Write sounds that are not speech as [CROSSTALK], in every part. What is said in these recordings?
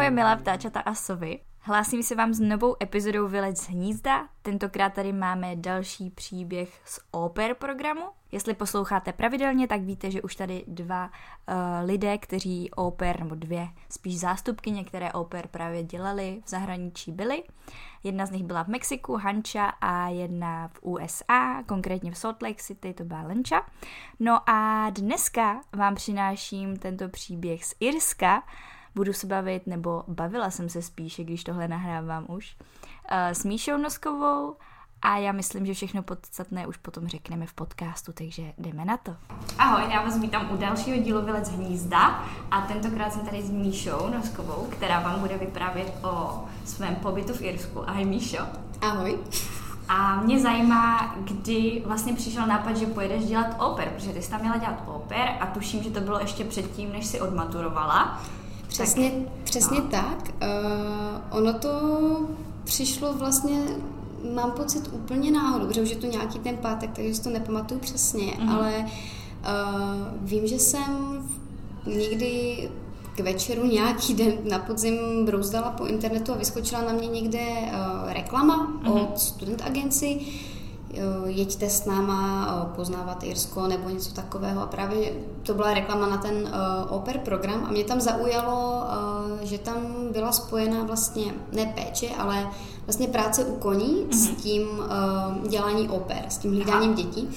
moje milá ptáčata a sovy. Hlásím se vám s novou epizodou Vylec z hnízda. Tentokrát tady máme další příběh z oper programu. Jestli posloucháte pravidelně, tak víte, že už tady dva uh, lidé, kteří oper, nebo dvě, spíš zástupky, některé oper právě dělali v zahraničí byly. Jedna z nich byla v Mexiku, Hanča, a jedna v USA, konkrétně v Salt Lake City, to byla Lenča. No a dneska vám přináším tento příběh z Irska, budu se bavit, nebo bavila jsem se spíše, když tohle nahrávám už, uh, s Míšou Noskovou a já myslím, že všechno podstatné už potom řekneme v podcastu, takže jdeme na to. Ahoj, já vás vítám u dalšího dílu Vylec hnízda a tentokrát jsem tady s Míšou Noskovou, která vám bude vyprávět o svém pobytu v Irsku. Ahoj Míšo. Ahoj. A mě zajímá, kdy vlastně přišel nápad, že pojedeš dělat oper, protože ty jsi tam měla dělat oper a tuším, že to bylo ještě předtím, než si odmaturovala. Přesně tak. Přesně no. tak. Uh, ono to přišlo vlastně, mám pocit úplně náhodou, protože už je to nějaký ten pátek, takže si to nepamatuju přesně, mm-hmm. ale uh, vím, že jsem někdy k večeru nějaký den na podzim brouzdala po internetu a vyskočila na mě někde uh, reklama mm-hmm. od student agenci, jeďte s náma poznávat Irsko nebo něco takového. A právě to byla reklama na ten uh, oper program a mě tam zaujalo, že tam byla spojená vlastně ne péče, ale vlastně práce u koní mm-hmm. s tím uh, dělání oper, s tím hlídáním dětí.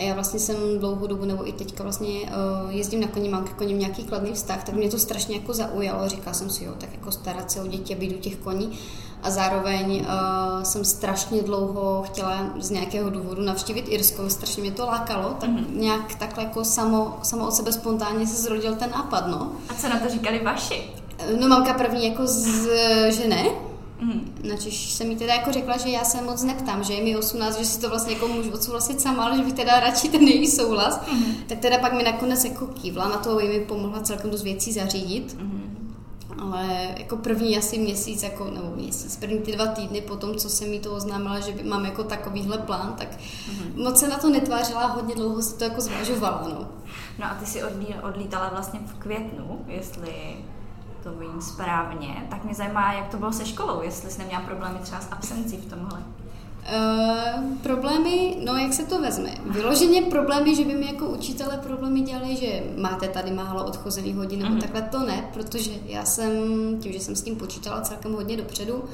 A já vlastně jsem dlouhou dobu, nebo i teďka vlastně uh, jezdím na koni, mám k koním nějaký kladný vztah, tak mě to strašně jako zaujalo. Říkala jsem si, jo, tak jako starat se o děti být u těch koní a zároveň uh, jsem strašně dlouho chtěla z nějakého důvodu navštívit Irsko, strašně mě to lákalo, tak mm-hmm. nějak takhle jako samo, samo od sebe spontánně se zrodil ten nápad, no. A co na to říkali vaši? No mamka první jako z, že ne, Mm. Načež jsem mi teda jako řekla, že já se moc neptám, že je mi 18, že si to vlastně jako můžu odsouhlasit sama, ale že bych teda radši ten její souhlas. Mm. Tak teda pak mi nakonec jako kývla na to, mi pomohla celkem dost věcí zařídit. Mm ale jako první asi měsíc, jako, nebo měsíc, první ty dva týdny po tom, co jsem mi to oznámila, že mám jako takovýhle plán, tak mm-hmm. moc se na to netvářila, hodně dlouho se to jako zvažovala, no. No a ty si odlí, odlítala vlastně v květnu, jestli to vím správně, tak mě zajímá, jak to bylo se školou, jestli jsi neměla problémy třeba s absencí v tomhle. Uh, problémy, no jak se to vezme? Vyloženě problémy, že by mi jako učitele problémy dělali, že máte tady málo odchozených hodin, nebo mm-hmm. takhle to ne, protože já jsem, tím, že jsem s tím počítala celkem hodně dopředu,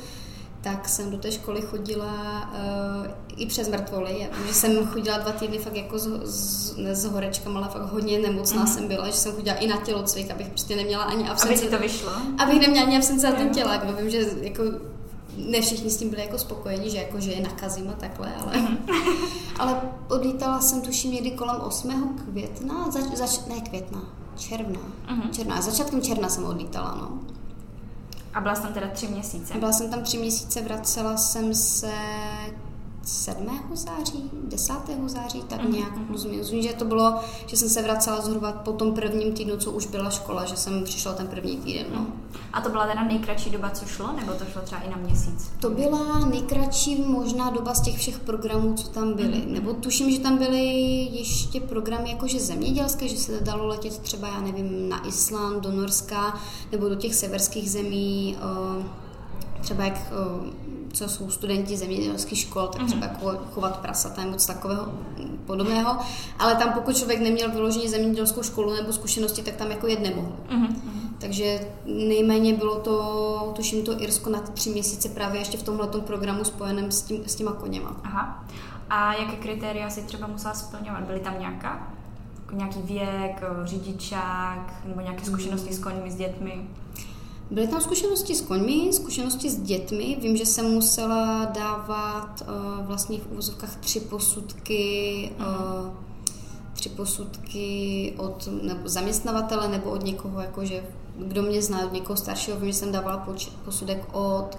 tak jsem do té školy chodila uh, i přes mrtvoly, že jsem chodila dva týdny fakt jako s, s, ne s horečkama, ale fakt hodně nemocná mm-hmm. jsem byla, že jsem chodila i na tělocvik, abych prostě neměla ani absenci. Aby to vyšlo? Abych neměla ani absenci na ten tělák, vím, že jako ne všichni s tím byli jako spokojeni, že jako, že je nakazím a takhle, ale, mm-hmm. [LAUGHS] ale odlítala jsem tuším někdy kolem 8. května, zač, zač, ne května, června, mm-hmm. června, začátkem června jsem odlítala, no. A byla jsem teda tři měsíce? Byla jsem tam tři měsíce, vracela jsem se 7. září, 10. září, tak mm-hmm. nějak plus minus. že to bylo, že jsem se vracela zhruba po tom prvním týdnu, co už byla škola, že jsem přišla ten první týden. No. A to byla teda nejkratší doba, co šlo, nebo to šlo třeba i na měsíc? To byla nejkratší možná doba z těch všech programů, co tam byly. Mm-hmm. Nebo tuším, že tam byly ještě programy jakože zemědělské, že se dalo letět třeba, já nevím, na Island, do Norska, nebo do těch severských zemí, třeba jak co jsou studenti zemědělských škol, tak třeba mm-hmm. chovat prasata nebo něco takového podobného. Ale tam pokud člověk neměl vyloženě zemědělskou školu nebo zkušenosti, tak tam jako jet nemohl. Mm-hmm. Takže nejméně bylo to, tuším to Irsko na ty tři měsíce právě ještě v tomhle programu spojeném s, tím, s těma koněma. Aha. A jaké kritéria si třeba musela splňovat? Byly tam nějaká? Nějaký věk, řidičák nebo nějaké zkušenosti mm. s koňmi, s dětmi? Byly tam zkušenosti s koňmi, zkušenosti s dětmi. Vím, že jsem musela dávat uh, vlastně v úvozovkách tři posudky, uh, tři posudky od nebo zaměstnavatele nebo od někoho, jakože, kdo mě zná, od někoho staršího. Vím, že jsem dávala posudek od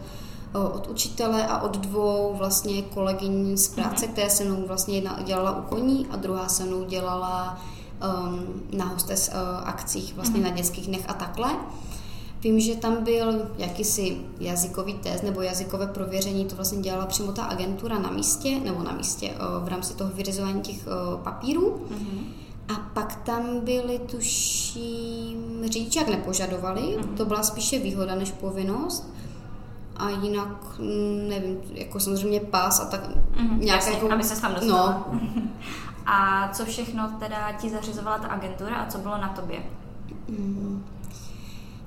od učitele a od dvou vlastně kolegyň z práce, mm-hmm. které se mnou vlastně jedna dělala u koní a druhá se mnou dělala um, na hostes uh, akcích vlastně mm-hmm. na dětských dnech a takhle. Vím, že tam byl jakýsi jazykový test nebo jazykové prověření, to vlastně dělala přímo ta agentura na místě, nebo na místě v rámci toho vyřizování těch papírů. Mm-hmm. A pak tam byly, tuším, řidičák nepožadovali, mm-hmm. to byla spíše výhoda než povinnost. A jinak, mm, nevím, jako samozřejmě pás a tak mm-hmm, nějaké jako... aby se tam dostala. No. [LAUGHS] a co všechno teda ti zařizovala ta agentura a co bylo na tobě? Mm.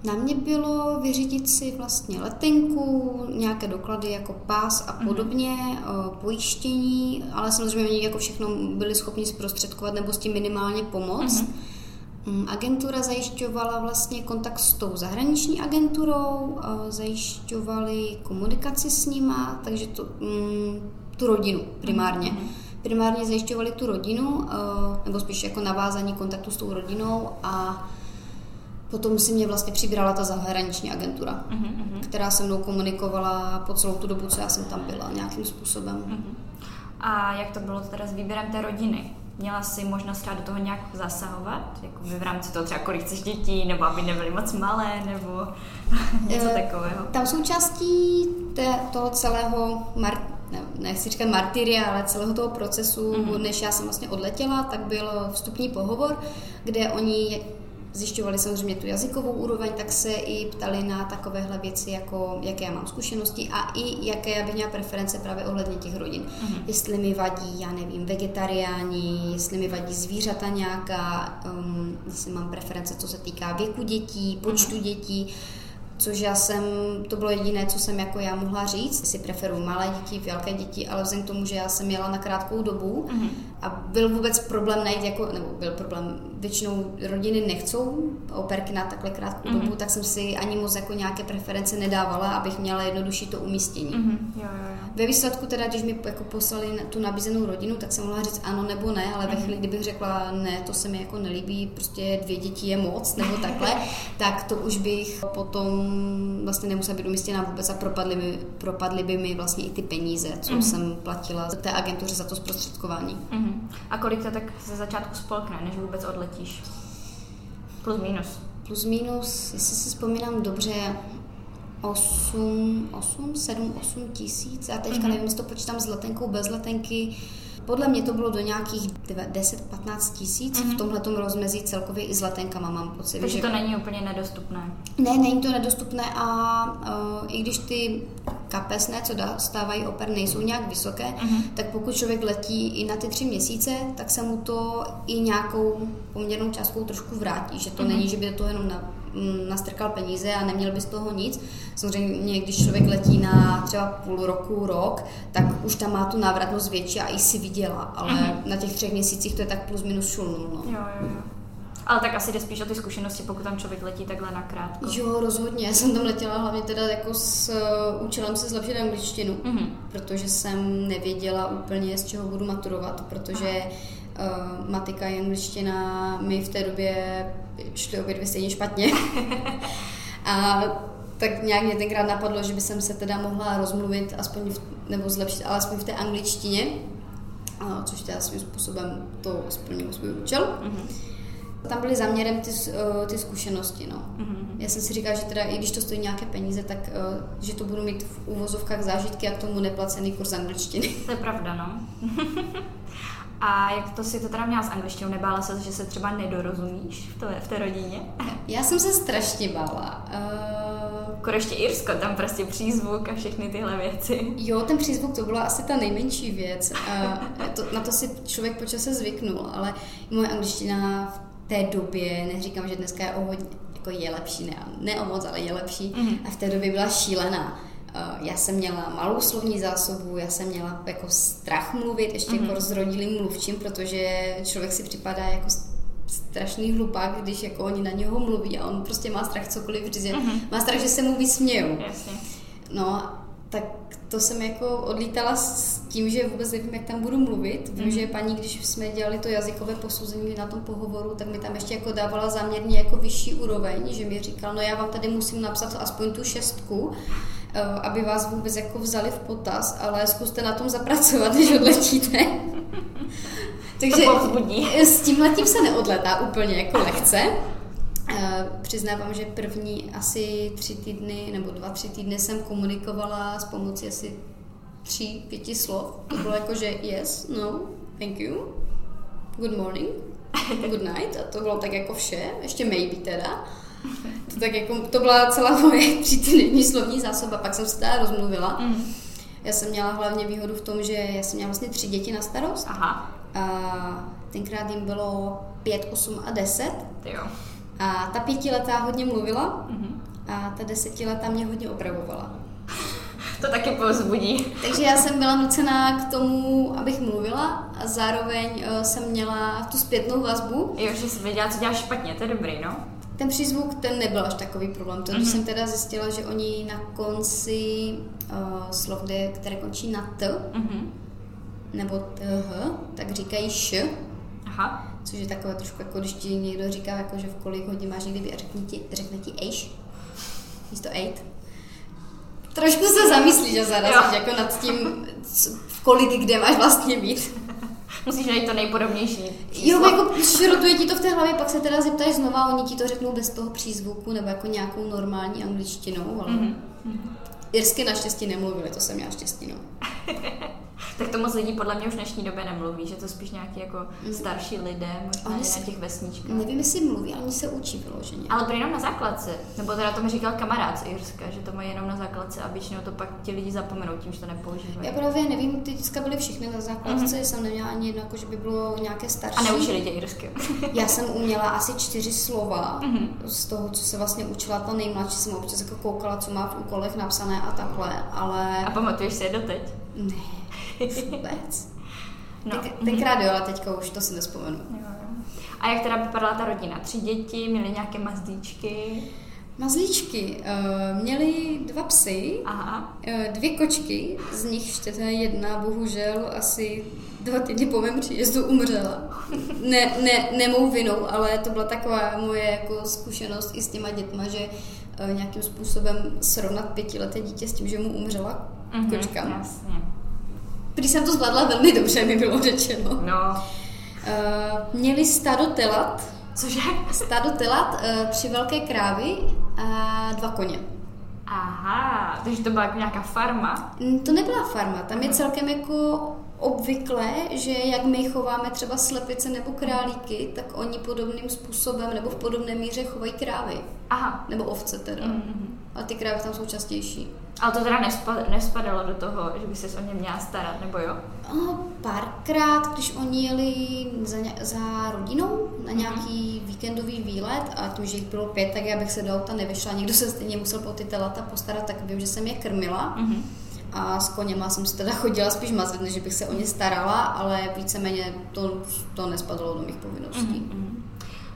Na mě bylo vyřídit si vlastně letenku, nějaké doklady jako pás a mhm. podobně, mm-hmm. pojištění, ale samozřejmě oni jako všechno byli schopni zprostředkovat nebo s tím minimálně pomoct. Mm-hmm. Agentura zajišťovala vlastně kontakt s tou zahraniční agenturou, zajišťovali komunikaci s nima, takže to, mm, tu rodinu primárně. Mm-hmm. Primárně zajišťovali tu rodinu, nebo spíš jako navázání kontaktu s tou rodinou a Potom si mě vlastně přibrala ta zahraniční agentura, uh-huh. která se mnou komunikovala po celou tu dobu, co já jsem tam byla, nějakým způsobem. Uh-huh. A jak to bylo teda s výběrem té rodiny? Měla jsi možnost třeba do toho nějak zasahovat? Jako v rámci toho třeba kolik chceš dětí, nebo aby nebyly moc malé, nebo [LAUGHS] něco e, takového? Tam součástí té, toho celého mar, ne, nechci říkat martyria, ale celého toho procesu, mm-hmm. než já jsem vlastně odletěla, tak byl vstupní pohovor, kde oni zjišťovali samozřejmě tu jazykovou úroveň, tak se i ptali na takovéhle věci, jako jaké já mám zkušenosti a i jaké já bych měla preference právě ohledně těch rodin. Uh-huh. Jestli mi vadí, já nevím, vegetariáni, jestli mi vadí zvířata nějaká, um, jestli mám preference, co se týká věku dětí, počtu uh-huh. dětí, což já jsem, to bylo jediné, co jsem jako já mohla říct, si preferuji malé děti, velké děti, ale vzhledem k tomu, že já jsem jela na krátkou dobu uh-huh. A byl vůbec problém najít, jako, nebo byl problém, většinou rodiny nechcou operky na takhle krátkou uh-huh. dobu, tak jsem si ani moc jako nějaké preference nedávala, abych měla jednodušší to umístění. Uh-huh. Jo, jo, jo. Ve výsledku teda, když mi jako poslali tu nabízenou rodinu, tak jsem mohla říct ano nebo ne, ale uh-huh. ve chvíli, kdybych řekla ne, to se mi jako nelíbí, prostě dvě děti je moc, nebo takhle, [LAUGHS] tak to už bych potom vlastně nemusela být umístěna vůbec a propadly by, propadly by mi vlastně i ty peníze, co mm. jsem platila té agentuře za to zprostředkování. A kolik to tak ze začátku spolkne, než vůbec odletíš? Plus minus. Plus minus, jestli si vzpomínám dobře, 8, 8, 7, 8 tisíc. Já teďka mm-hmm. nevím, jestli to počítám s letenkou, bez letenky. Podle mě to bylo do nějakých 10-15 tisíc mm-hmm. v mhm. tomhle rozmezí celkově i s letenkama, mám pocit. Takže že... to není úplně nedostupné. Ne, není to nedostupné a uh, i když ty kapesné, co stávají oper, nejsou nějak vysoké, mm-hmm. tak pokud člověk letí i na ty tři měsíce, tak se mu to i nějakou poměrnou částkou trošku vrátí, že to mm-hmm. není, že by do toho jenom na, nastrkal peníze a neměl by z toho nic. Samozřejmě, když člověk letí na třeba půl roku, rok, tak už tam má tu návratnost větší a i si viděla, ale mm-hmm. na těch třech měsících to je tak plus minus šulnul. No. Jo, jo, jo. Ale tak asi jde spíš o ty zkušenosti, pokud tam člověk letí takhle nakrátko. Jo, rozhodně. Já jsem tam letěla hlavně teda jako s uh, účelem se zlepšit angličtinu, mm-hmm. protože jsem nevěděla úplně, z čeho budu maturovat, protože uh, matika a angličtina mi v té době šly obě dvě stejně špatně. [LAUGHS] a tak nějak mě tenkrát napadlo, že by jsem se teda mohla rozmluvit, aspoň v, nebo zlepšit, alespoň v té angličtině, a, což teda svým způsobem to splnilo svůj účel. Mm-hmm. Tam byly zaměrem ty, uh, ty zkušenosti, no. Mm-hmm. Já jsem si říkala, že teda i když to stojí nějaké peníze, tak uh, že to budu mít v uvozovkách zážitky a k tomu neplacený kurz angličtiny. To je pravda, no. [LAUGHS] A jak to si to teda měla s angličtinou? Nebála se, že se třeba nedorozumíš v, to, v té rodině? [LAUGHS] Já jsem se strašně bála. Uh... Jako ještě Irsko, tam prostě přízvuk a všechny tyhle věci. Jo, ten přízvuk to byla asi ta nejmenší věc. Uh, to, na to si člověk po čase zvyknul, ale moje angličtina v té době, neříkám, že dneska je o hodně, jako je lepší, ne, ne o moc, ale je lepší, mm-hmm. a v té době byla šílená. Uh, já jsem měla malou slovní zásobu, já jsem měla jako strach mluvit, ještě mm-hmm. jako s rodilým mluvčím, protože člověk si připadá jako strašný hlupák, když jako oni na něho mluví a on prostě má strach cokoliv říct, mm-hmm. má strach, že se mu vysmějou. Jasně. No, tak to jsem jako odlítala s tím, že vůbec nevím, jak tam budu mluvit. Vím, mm. že paní, když jsme dělali to jazykové posouzení na tom pohovoru, tak mi tam ještě jako dávala záměrně jako vyšší úroveň, že mi říkala, no já vám tady musím napsat aspoň tu šestku, eh, aby vás vůbec jako vzali v potaz, ale zkuste na tom zapracovat, [LAUGHS] když odletíte. [LAUGHS] Takže s tím letím se neodletá úplně jako lehce. Eh, přiznávám, že první asi tři týdny nebo dva, tři týdny jsem komunikovala s pomocí asi tří, pěti slov. To bylo jako, že yes, no, thank you, good morning, good night a to bylo tak jako vše, ještě maybe teda. To, tak jako, to byla celá moje [LAUGHS] přítelní slovní zásoba, pak jsem se teda rozmluvila. Mm. Já jsem měla hlavně výhodu v tom, že já jsem měla vlastně tři děti na starost. Aha. A tenkrát jim bylo pět, osm a deset. Jo. A ta pětiletá hodně mluvila mm-hmm. a ta desetiletá mě hodně opravovala. To taky povzbudí. Takže já jsem byla nucená k tomu, abych mluvila a zároveň uh, jsem měla tu zpětnou vazbu. Jo, že jsi věděla, co děláš špatně, to je dobrý, no. Ten přízvuk, ten nebyl až takový problém. To, mm-hmm. jsem teda zjistila, že oni na konci uh, slov, které končí na t, mm-hmm. nebo th, tak říkají š. Aha. Což je takové trošku jako, když ti někdo říká, jako, že v kolik hodin máš někdy a řekne ti, řekne ti ejš, místo eight. Trošku se zamyslíš a zarazíš jako nad tím, v kolik kde máš vlastně být. Musíš najít to nejpodobnější. Jo, jako šrotuje ti to v té hlavě, pak se teda zeptáš znova, oni ti to řeknou bez toho přízvuku nebo jako nějakou normální angličtinou, ale mm-hmm. irsky naštěstí nemluvili, to jsem měla štěstí, no. [LAUGHS] tak to moc lidí podle mě už v dnešní době nemluví, že to spíš nějaký jako mm. starší lidé, možná oni na těch vesničkách. Nevím, jestli mluví, ale oni se učí vyloženě. Ale to jenom na základce, nebo teda to mi říkal kamarád z Irska, že to mají jenom na základce a většinou to pak ti lidi zapomenou tím, že to nepoužívají. Já právě nevím, ty děcka byly všechny na základce, mm-hmm. jsem neměla ani jedno, jako, že by bylo nějaké starší. A neučili tě irsky. [LAUGHS] Já jsem uměla asi čtyři slova mm-hmm. z toho, co se vlastně učila ta nejmladší, jsem občas jako koukala, co má v úkolech napsané a takhle, ale... A pamatuješ si je doteď? Ne. Vůbec. [LAUGHS] No. Ten, tenkrát jo, ale teďka už to si nespomenu. Jo. A jak teda vypadala ta rodina? Tři děti, měli nějaké mazlíčky? Mazlíčky. Uh, měli dva psy, Aha. Uh, dvě kočky, z nich teda jedna bohužel asi dva týdny po mém příjezdu umřela. [LAUGHS] Ne, ne, ne mou vinou, ale to byla taková moje jako zkušenost i s těma dětma, že uh, nějakým způsobem srovnat pětileté dítě s tím, že mu umřela mm-hmm, kočka. Jasně. Když jsem to zvládla velmi dobře, mi bylo řečeno. No. Uh, měli stado telat. Cože? Stado telat, uh, tři velké krávy a dva koně. Aha, takže to byla jako nějaká farma? Mm, to nebyla farma, tam je celkem jako obvyklé, že jak my chováme třeba slepice nebo králíky, tak oni podobným způsobem nebo v podobné míře chovají krávy. Aha. Nebo ovce teda. Mm-hmm. A ty krávy tam jsou častější. Ale to teda nespadalo do toho, že by se o ně měla starat, nebo jo? No, párkrát, když oni jeli za, za rodinou na mhm. nějaký mm-hmm. víkendový výlet a tím, že jich bylo pět, tak já bych se do auta nevyšla. Někdo se stejně musel po ty telata postarat, tak vím, že jsem je krmila. Mm-hmm. A s koněma jsem se teda chodila spíš mazlit, než bych se o ně starala, ale víceméně to, to nespadlo do mých povinností. Mm-hmm.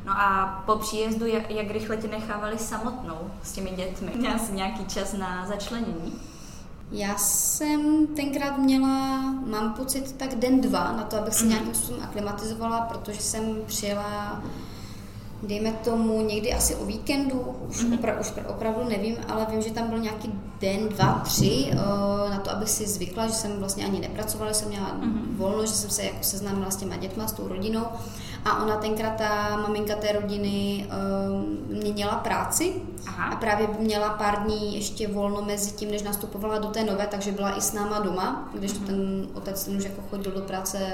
No a po příjezdu, jak, jak rychle tě nechávali samotnou s těmi dětmi? Měla jsi nějaký čas na začlenění? Já jsem tenkrát měla, mám pocit, tak den dva na to, abych se mm-hmm. nějakým způsobem aklimatizovala, protože jsem přijela dejme tomu někdy asi o víkendu, už, mm-hmm. opra, už opravdu nevím, ale vím, že tam byl nějaký den, dva, tři, uh, na to, abych si zvykla, že jsem vlastně ani nepracovala, že jsem měla mm-hmm. volno, že jsem se jako seznámila s těma dětma, s tou rodinou a ona tenkrát, ta maminka té rodiny, uh, měla práci Aha. a právě měla pár dní ještě volno mezi tím, než nastupovala do té nové, takže byla i s náma doma, když mm-hmm. ten otec ten už jako chodil do práce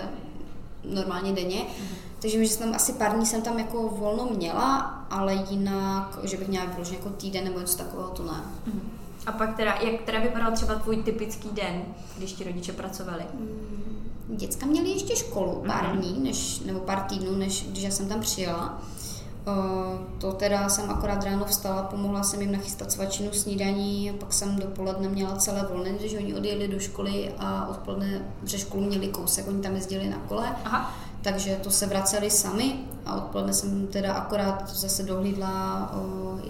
normálně denně. Mm-hmm. Takže že jsem asi pár dní jsem tam jako volno měla, ale jinak, že bych měla vyloženě jako týden nebo něco takového, to ne. Mm-hmm. A pak teda, jak teda vypadal třeba tvůj typický den, když ti rodiče pracovali? Mm, děcka měli ještě školu pár mm-hmm. dní, než, nebo pár týdnů, než když já jsem tam přijela. Uh, to teda jsem akorát ráno vstala, pomohla jsem jim nachystat svačinu snídaní, pak jsem dopoledne měla celé volné, když oni odjeli do školy a odpoledne přes školu měli kousek, oni tam jezdili na kole. Aha takže to se vraceli sami a odpoledne jsem teda akorát zase dohlídla,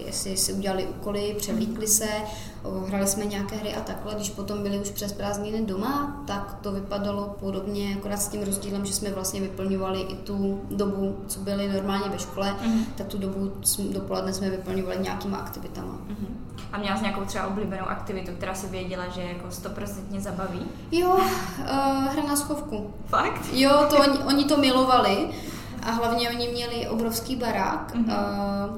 jestli si udělali úkoly, převlíkli se, hrali jsme nějaké hry a takhle. Když potom byli už přes prázdniny doma, tak to vypadalo podobně, akorát s tím rozdílem, že jsme vlastně vyplňovali i tu dobu, co byli normálně ve škole, mm-hmm. tak tu dobu dopoledne jsme vyplňovali nějakýma aktivitama. Mm-hmm. A měla jsi nějakou třeba oblíbenou aktivitu, která se věděla, že jako stoprocentně zabaví? Jo, uh, hra na schovku. Fakt? Jo, to oni, oni to milovali a hlavně oni měli obrovský barák. Mm-hmm. Uh,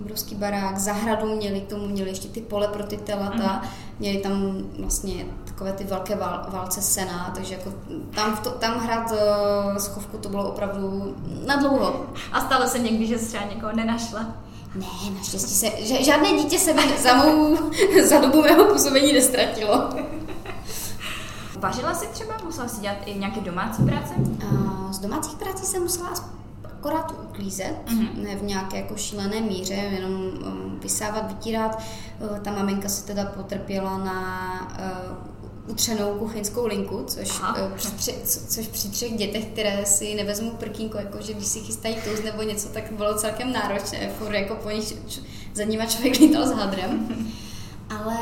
obrovský barák, zahradu měli, k tomu měli ještě ty pole pro ty telata, mm-hmm. měli tam vlastně takové ty velké vál, válce sena, takže jako tam, to, tam hrát uh, schovku to bylo opravdu na dlouho. A stalo se někdy, že jsi třeba někoho nenašla? Ne, naštěstí se, žádné dítě se za, mou, [LAUGHS] za dobu mého působení nestratilo. Vařila jsi třeba? Musela si dělat i nějaké domácí práce? Uh, z domácích prací jsem musela akorát uklízet, mm-hmm. ne v nějaké jako šílené míře, jenom um, vysávat, vytírat. Uh, ta maminka se teda potrpěla na uh, utřenou kuchyňskou linku, což, uh, při, co, což při třech dětech, které si nevezmou prkínko, jako že když si chystají toast nebo něco, tak bylo celkem náročné, furt jako po nich za nima člověk lítal s hadrem. [LAUGHS] Ale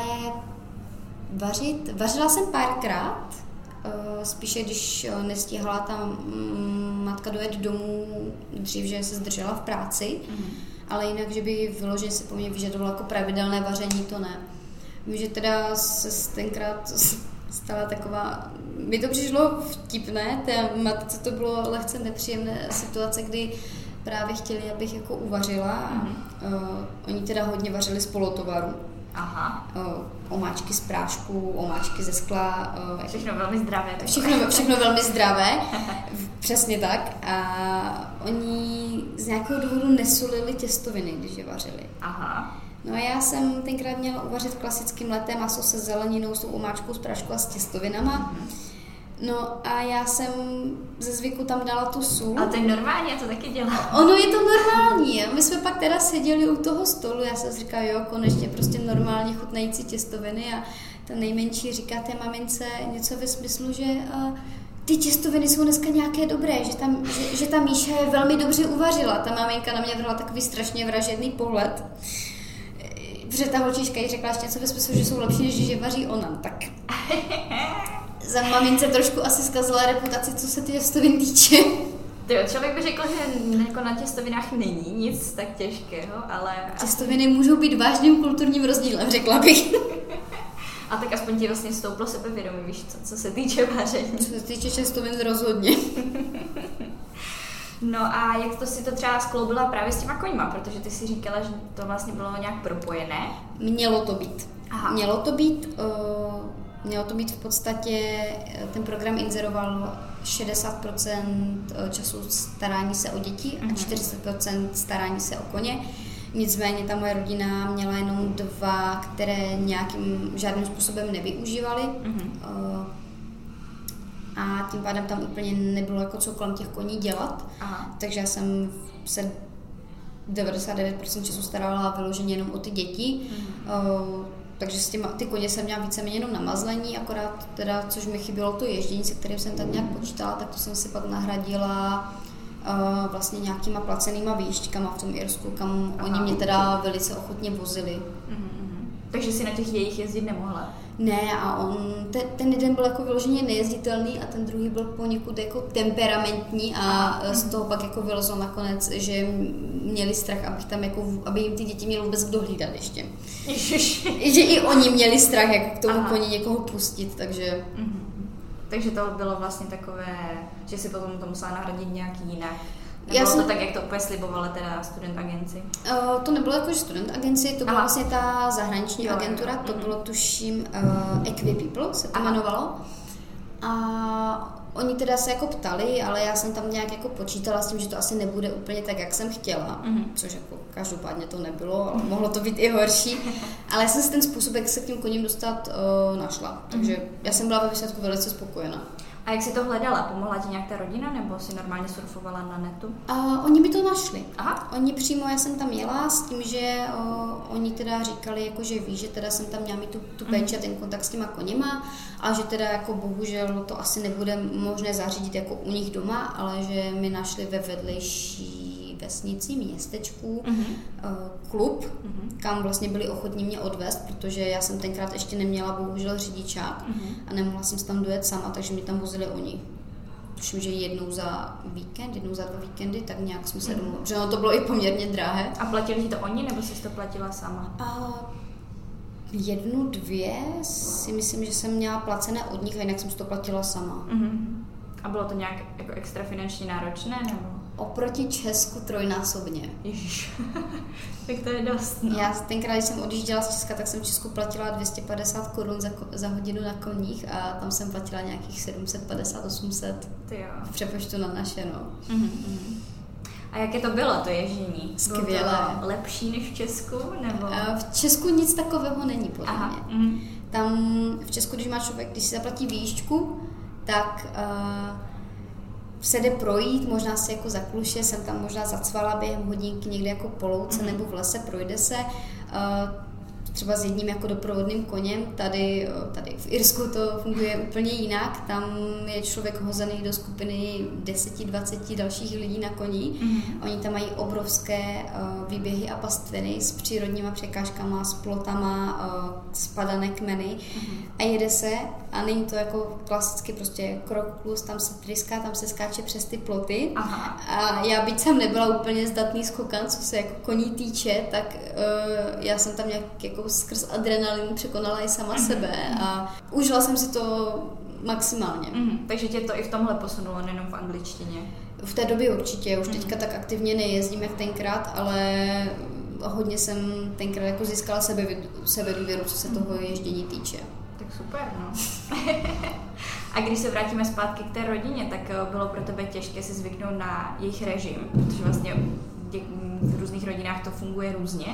vařit, vařila jsem párkrát, Eh, spíše když eh, nestihala ta mm, matka dojet domů dřív, že se zdržela v práci, mm-hmm. ale jinak, že by vyloženě se po mně vyžadovalo jako pravidelné vaření, to ne. Vím, že teda se tenkrát stala taková, mi to přišlo vtipné, té matce to bylo lehce nepříjemné situace, kdy právě chtěli, abych jako uvařila. Mm-hmm. Uh, oni teda hodně vařili z polotovaru. Aha. omáčky z prášku, omáčky ze skla. Všechno velmi zdravé. Všechno, všechno velmi zdravé, [LAUGHS] přesně tak. A oni z nějakého důvodu nesolili těstoviny, když je vařili. Aha. No a já jsem tenkrát měla uvařit klasickým letem maso se zeleninou, s tou omáčkou z prášku a s těstovinama. Mm-hmm No a já jsem ze zvyku tam dala tu sůl. A to je normální, já to taky dělám. Ono je to normální. My jsme pak teda seděli u toho stolu, já jsem si říkala, jo, konečně prostě normálně chutnající těstoviny a ta nejmenší říká té mamince něco ve smyslu, že uh, ty těstoviny jsou dneska nějaké dobré, že, tam, že, že ta Míša je velmi dobře uvařila. Ta maminka na mě vrhla takový strašně vražedný pohled. Protože ta holčička jí řekla ještě něco ve smyslu, že jsou lepší, než že vaří ona. Tak [LAUGHS] za mamince trošku asi zkazila reputaci, co se ty těstovin týče. Ty člověk by řekl, že jako na těstovinách není nic tak těžkého, ale... Těstoviny můžou být vážným kulturním rozdílem, řekla bych. [LAUGHS] A tak aspoň ti vlastně stouplo sebevědomí, víš, co, co se týče vaření. Co se týče těstovin rozhodně. [LAUGHS] No a jak to si to třeba skloubila právě s těma koňma, protože ty si říkala, že to vlastně bylo nějak propojené. Mělo to být. Aha. Mělo to být, uh, Mělo to být v podstatě, ten program inzeroval 60% času starání se o děti a 40% mhm. starání se o koně. Nicméně ta moje rodina měla jenom dva, které nějakým žádným způsobem nevyužívali. Mm-hmm. A tím pádem tam úplně nebylo jako co kolem těch koní dělat. Aha. Takže já jsem se 99% času starala vyloženě jenom o ty děti. Mm-hmm takže s těma, ty koně jsem měla víceméně jenom namazlení, akorát teda, což mi chybělo to ježdění, se kterým jsem tak nějak počítala, tak to jsem si pak nahradila uh, vlastně nějakýma placenýma výšťkama v tom Irsku, kam Aha. oni mě teda velice ochotně vozili. Mm-hmm. Takže si na těch jejich jezdit nemohla? Ne, a on, ten, ten jeden byl jako vyloženě nejezditelný a ten druhý byl poněkud jako temperamentní a z toho pak jako vylezlo nakonec, že měli strach, abych tam jako, aby jim ty děti měly vůbec kdo hlídat ještě. že i oni měli strach, jak k tomu Aha. koni někoho pustit, takže... Mm-hmm. Takže to bylo vlastně takové, že si potom to musela nahradit nějak jinak. Nebylo já jsem... to tak, jak to úplně slibovala teda student agenci? Uh, to nebylo jako student agenci, to byla Aha. vlastně ta zahraniční jo, agentura, jo. to bylo tuším uh, Equi People se to Aha. jmenovalo. A Oni teda se jako ptali, ale já jsem tam nějak jako počítala s tím, že to asi nebude úplně tak, jak jsem chtěla, mm-hmm. což jako každopádně to nebylo, ale mohlo to být i horší. [LAUGHS] Ale já jsem si ten způsob, jak se k tím koním dostat, uh, našla. Takže mm-hmm. já jsem byla ve výsledku velice spokojená. A jak jsi to hledala? Pomohla ti nějak ta rodina nebo si normálně surfovala na netu? Uh, oni by to našli. Aha. Oni přímo, já jsem tam jela s tím, že uh, oni teda říkali, jako, že ví, že teda jsem tam měla mít tu, tu péči mm. a ten kontakt s těma koněma a že teda jako bohužel to asi nebude možné zařídit jako u nich doma, ale že mi našli ve vedlejší vesnici, městečku, uh-huh. klub, uh-huh. kam vlastně byli ochotní mě odvést, protože já jsem tenkrát ještě neměla bohužel řidičák uh-huh. a nemohla jsem se tam dojet sama, takže mě tam vozili oni. Tuším, že jednou za víkend, jednou za dva víkendy, tak nějak jsme se uh-huh. domluvili. Že no, to bylo i poměrně drahé. A platili ti to oni, nebo jsi to platila sama? A jednu, dvě si myslím, že jsem měla placené od nich a jinak jsem si to platila sama. Uh-huh. A bylo to nějak jako extra finančně náročné? Nebo? Oproti Česku trojnásobně. Ježiš. [LAUGHS] tak to je dost. No. Já tenkrát, když jsem odjížděla z Česka, tak jsem v Česku platila 250 korun za, za hodinu na koních a tam jsem platila nějakých 750-800 v přepočtu na naše. No. Mm-hmm. A jaké to bylo, to ježdění? Skvělé. to lepší než v Česku? Nebo? V Česku nic takového není, podle Aha. mě. Mm. Tam v Česku, když má člověk, když si zaplatí výšku, tak uh, se jde projít, možná se jako zakluše, jsem tam možná zacvala během hodinky někde jako polouce mm-hmm. nebo v lese, projde se. Uh, třeba s jedním jako doprovodným koněm. Tady, tady v Irsku to funguje úplně jinak. Tam je člověk hozený do skupiny 10-20 dalších lidí na koni. Mm-hmm. Oni tam mají obrovské uh, výběhy a pastviny s přírodníma překážkama, s plotama, uh, spadané kmeny mm-hmm. a jede se a není to jako klasicky prostě krok plus, tam se tryská, tam se skáče přes ty ploty. Aha. A já byť jsem nebyla úplně zdatný skokan, co se jako koní týče, tak uh, já jsem tam nějak jako skrz adrenalin překonala i sama mm-hmm. sebe a užila jsem si to maximálně. Mm-hmm. Takže tě to i v tomhle posunulo, nejenom v angličtině? V té době určitě, už mm-hmm. teďka tak aktivně nejezdím jak tenkrát, ale hodně jsem tenkrát jako získala sebe, sebedůvěru, co se toho ježdění týče. Tak super, no. [LAUGHS] A když se vrátíme zpátky k té rodině, tak eh, bylo pro tebe těžké si zvyknout na jejich režim, protože vlastně v různých rodinách to funguje různě.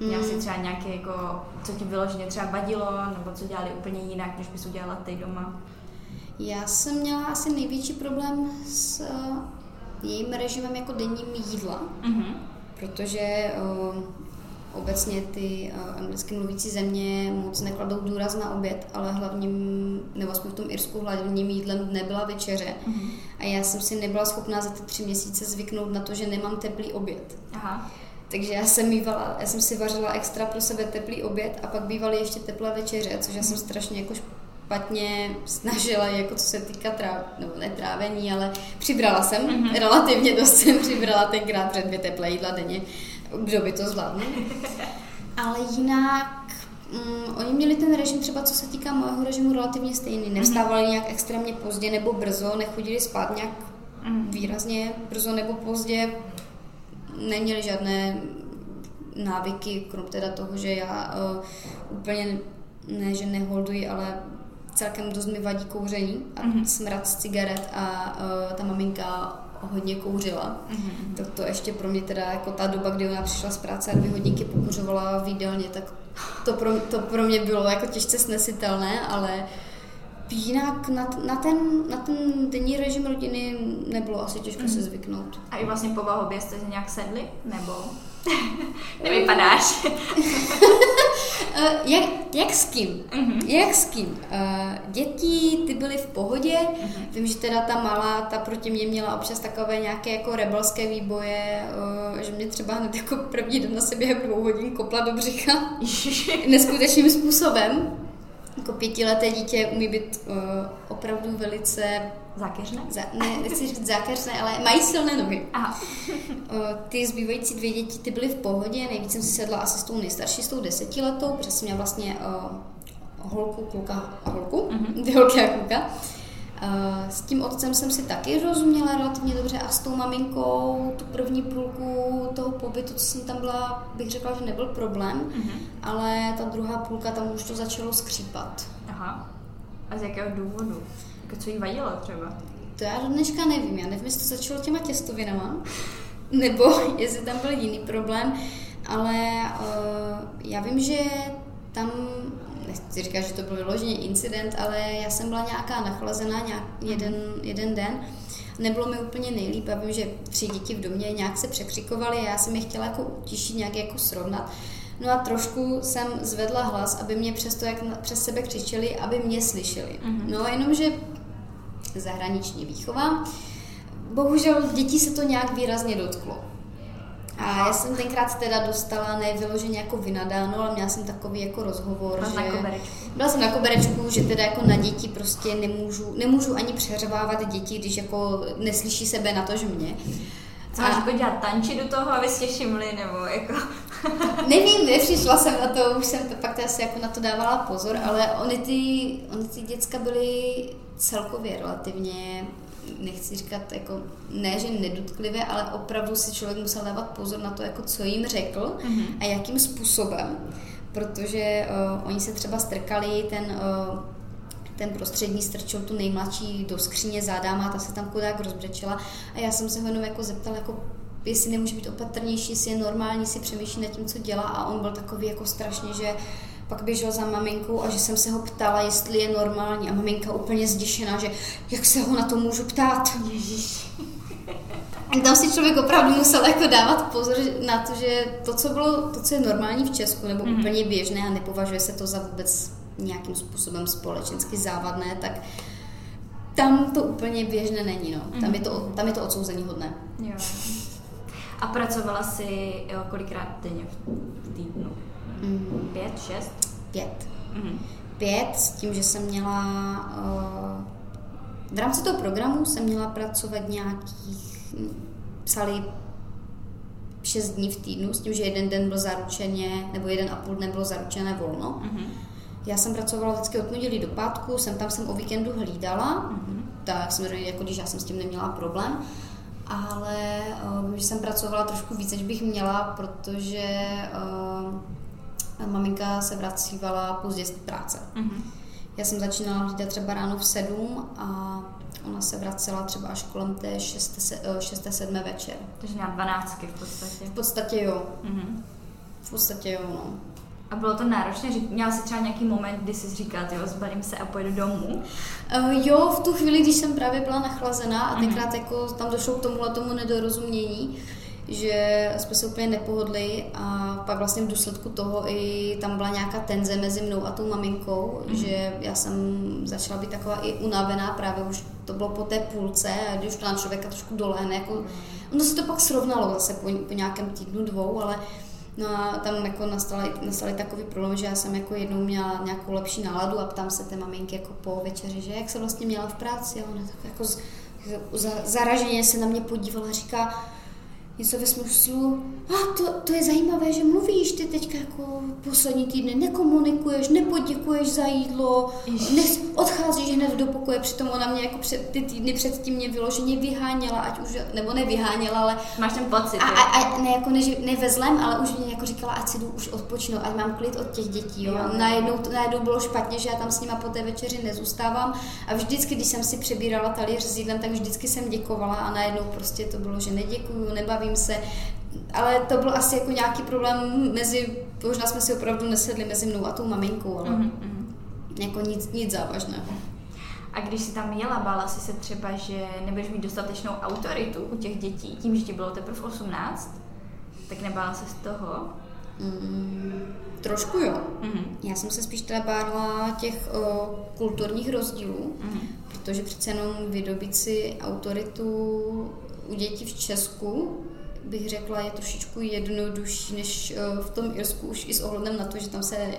Měl jsi mm. třeba nějaké, jako, co ti vyloženě třeba vadilo, nebo co dělali úplně jinak, než bys udělala ty doma? Já jsem měla asi největší problém s uh, jejím režimem jako denním jídla, mm-hmm. protože uh, obecně ty uh, anglicky mluvící země moc nekladou důraz na oběd, ale hlavním, nebo aspoň v tom Irsku hlavním jídlem nebyla večeře. Mm-hmm. A já jsem si nebyla schopná za ty tři měsíce zvyknout na to, že nemám teplý oběd. Aha. Takže já jsem mývala, já jsem si vařila extra pro sebe teplý oběd a pak bývaly ještě teplé večeře, což já jsem strašně jako špatně snažila, jako co se týká tráv, nebo ne trávení, ale přibrala jsem, mm-hmm. relativně dost jsem přibrala tenkrát před dvě teplé jídla denně, kdo by to zvládl. [LAUGHS] Ale jinak mm, oni měli ten režim třeba, co se týká mého režimu, relativně stejný. Mhm. Nevstávali nějak extrémně pozdě nebo brzo, nechodili spát nějak mhm. výrazně brzo nebo pozdě, neměli žádné návyky, krom teda toho, že já uh, úplně ne, že neholduji, ale celkem dost mi vadí kouření a mm-hmm. smrad z cigaret a uh, ta maminka hodně kouřila. Mm-hmm. Tak to ještě pro mě teda jako ta doba, kdy ona přišla z práce a dvě hodinky pokuřovala v jídelně, tak to pro, to pro mě bylo jako těžce snesitelné, ale jinak na, na, ten, na ten denní režim rodiny nebylo asi těžko mm. se zvyknout. A i vlastně povahově jste si nějak sedli? Nebo [LAUGHS] nevypadáš? uh, jak, jak s kým? Mm-hmm. Jak s kým? Uh, děti, ty byly v pohodě. Mm-hmm. Vím, že teda ta malá, ta proti mě měla občas takové nějaké jako rebelské výboje, uh, že mě třeba hned jako první den na sebe během dvou hodin kopla do břicha. Neskutečným způsobem jako pětileté dítě umí být uh, opravdu velice Zákeřné? Za, ne, nechci říct zákeřné, ale mají silné nohy. Aha. uh, ty zbývající dvě děti, ty byly v pohodě, nejvíc jsem si sedla asi s tou nejstarší, s tou desetiletou, protože jsem měla vlastně uh, holku, kluka a holku, mm-hmm. ty holky a kluka. S tím otcem jsem si taky rozuměla relativně dobře a s tou maminkou tu první půlku toho pobytu, co jsem tam byla, bych řekla, že nebyl problém, mm-hmm. ale ta druhá půlka tam už to začalo skřípat. Aha. A z jakého důvodu? Jako co jí vadilo třeba? To já do dneška nevím. Já nevím, jestli to začalo těma těstovinama, [LAUGHS] nebo jestli tam byl jiný problém, ale uh, já vím, že tam nechci říkat, že to byl vyloženě incident, ale já jsem byla nějaká nachlazená nějak jeden, jeden den. Nebylo mi úplně nejlíp a vím, že tři děti v domě nějak se překřikovaly a já jsem je chtěla jako utišit, nějak jako srovnat. No a trošku jsem zvedla hlas, aby mě přesto, jak přes sebe křičeli, aby mě slyšeli. Mm-hmm. No jenomže zahraniční výchova, bohužel dětí se to nějak výrazně dotklo. A já jsem tenkrát teda dostala nevyloženě jako vynadáno, ale měla jsem takový jako rozhovor, Byla že... Na Byla jsem na koberečku, že teda jako na děti prostě nemůžu, nemůžu ani přeřvávat děti, když jako neslyší sebe na to, že mě. Co máš jako dělat tanči do toho, aby jste všimli, nebo jako... [LAUGHS] Nevím, nepřišla jsem na to, už jsem to pak asi jako na to dávala pozor, ale oni ty, oni ty děcka byly celkově relativně nechci říkat jako, ne, že nedotklivé, ale opravdu si člověk musel dávat pozor na to, jako co jim řekl mm-hmm. a jakým způsobem, protože uh, oni se třeba strkali, ten uh, ten prostřední strčil tu nejmladší do skříně zádama, ta se tam chudák rozbrečela a já jsem se ho jenom jako zeptala, jako jestli nemůže být opatrnější, jestli je normální, si přemýšlí nad tím, co dělá a on byl takový jako strašně, že pak běžel za maminkou a že jsem se ho ptala, jestli je normální a maminka úplně zděšená, že jak se ho na to můžu ptát. Ježíš. Tam si člověk opravdu musel jako dávat pozor na to, že to, co bylo, to, co je normální v Česku, nebo mm-hmm. úplně běžné a nepovažuje se to za vůbec nějakým způsobem společensky závadné, tak tam to úplně běžné není, no. Mm-hmm. Tam, je to, tam je to odsouzení hodné. Jo. A pracovala jsi jo, kolikrát denně v týdnu? Mm. Pět, šest? Pět. Mm. Pět s tím, že jsem měla... Uh, v rámci toho programu jsem měla pracovat nějakých... Psali šest dní v týdnu, s tím, že jeden den byl zaručeně, nebo jeden a půl dne bylo zaručené volno. Mm-hmm. Já jsem pracovala vždycky od pondělí do pátku, jsem tam jsem o víkendu hlídala, mm-hmm. tak samozřejmě, jako když já jsem s tím neměla problém ale uh, jsem pracovala trošku víc, než bych měla, protože uh, maminka se vracívala pozdě z práce. Mm-hmm. Já jsem začínala hlídat třeba ráno v sedm a ona se vracela třeba až kolem té 6. 6. 7. večer. Takže na 12 v podstatě. V podstatě jo. Mm-hmm. V podstatě jo, no. A bylo to náročné? Měla jsi třeba nějaký moment, kdy jsi říkala, jo, zbalím se a pojedu domů? Uh, jo, v tu chvíli, když jsem právě byla nachlazená a mhm. tenkrát jako tam došlo k tomuhle tomu nedorozumění, že jsme se úplně nepohodli a pak vlastně v důsledku toho i tam byla nějaká tenze mezi mnou a tou maminkou, mm. že já jsem začala být taková i unavená, právě už to bylo po té půlce, a když to na člověka trošku dolehne, jako, ono se to pak srovnalo zase po, po nějakém týdnu, dvou, ale No a tam jako nastaly, nastaly takový problém, že já jsem jako jednou měla nějakou lepší náladu a ptám se té maminky jako po večeři, že jak se vlastně měla v práci a ona tak jako z, z, zaraženě se na mě podívala a říká, něco ve smyslu, a to, to je zajímavé, že mluvíš, ty teďka jako poslední týdny nekomunikuješ, nepoděkuješ za jídlo, ne, odcházíš hned do pokoje, přitom ona mě jako před, ty týdny předtím mě vyloženě vyháněla, ať už, nebo nevyháněla, ale... Máš ten pocit, a, a, a, ne, jako ne, ne ve zlem, ale už mě jako říkala, ať si jdu už odpočnu, ať mám klid od těch dětí, jo. jo. Najednou, najednou bylo špatně, že já tam s nima po té večeři nezůstávám a vždycky, když jsem si přebírala talíř s jídlem, tak vždycky jsem děkovala a najednou prostě to bylo, že neděkuju, nebavím se, ale to byl asi jako nějaký problém mezi, možná jsme si opravdu nesedli mezi mnou a tou maminkou, ale mm-hmm. jako nic, nic závažného. A když jsi tam jela, bála jsi se třeba, že nebudeš mít dostatečnou autoritu u těch dětí, tím, že ti bylo teprve 18, tak nebála se z toho? Mm, trošku jo. Mm-hmm. Já jsem se spíš teda bála těch o, kulturních rozdílů, mm-hmm. protože přece jenom vydobit si autoritu u dětí v Česku bych řekla, je trošičku jednodušší než eh, v tom Irsku, už i s ohledem na to, že tam se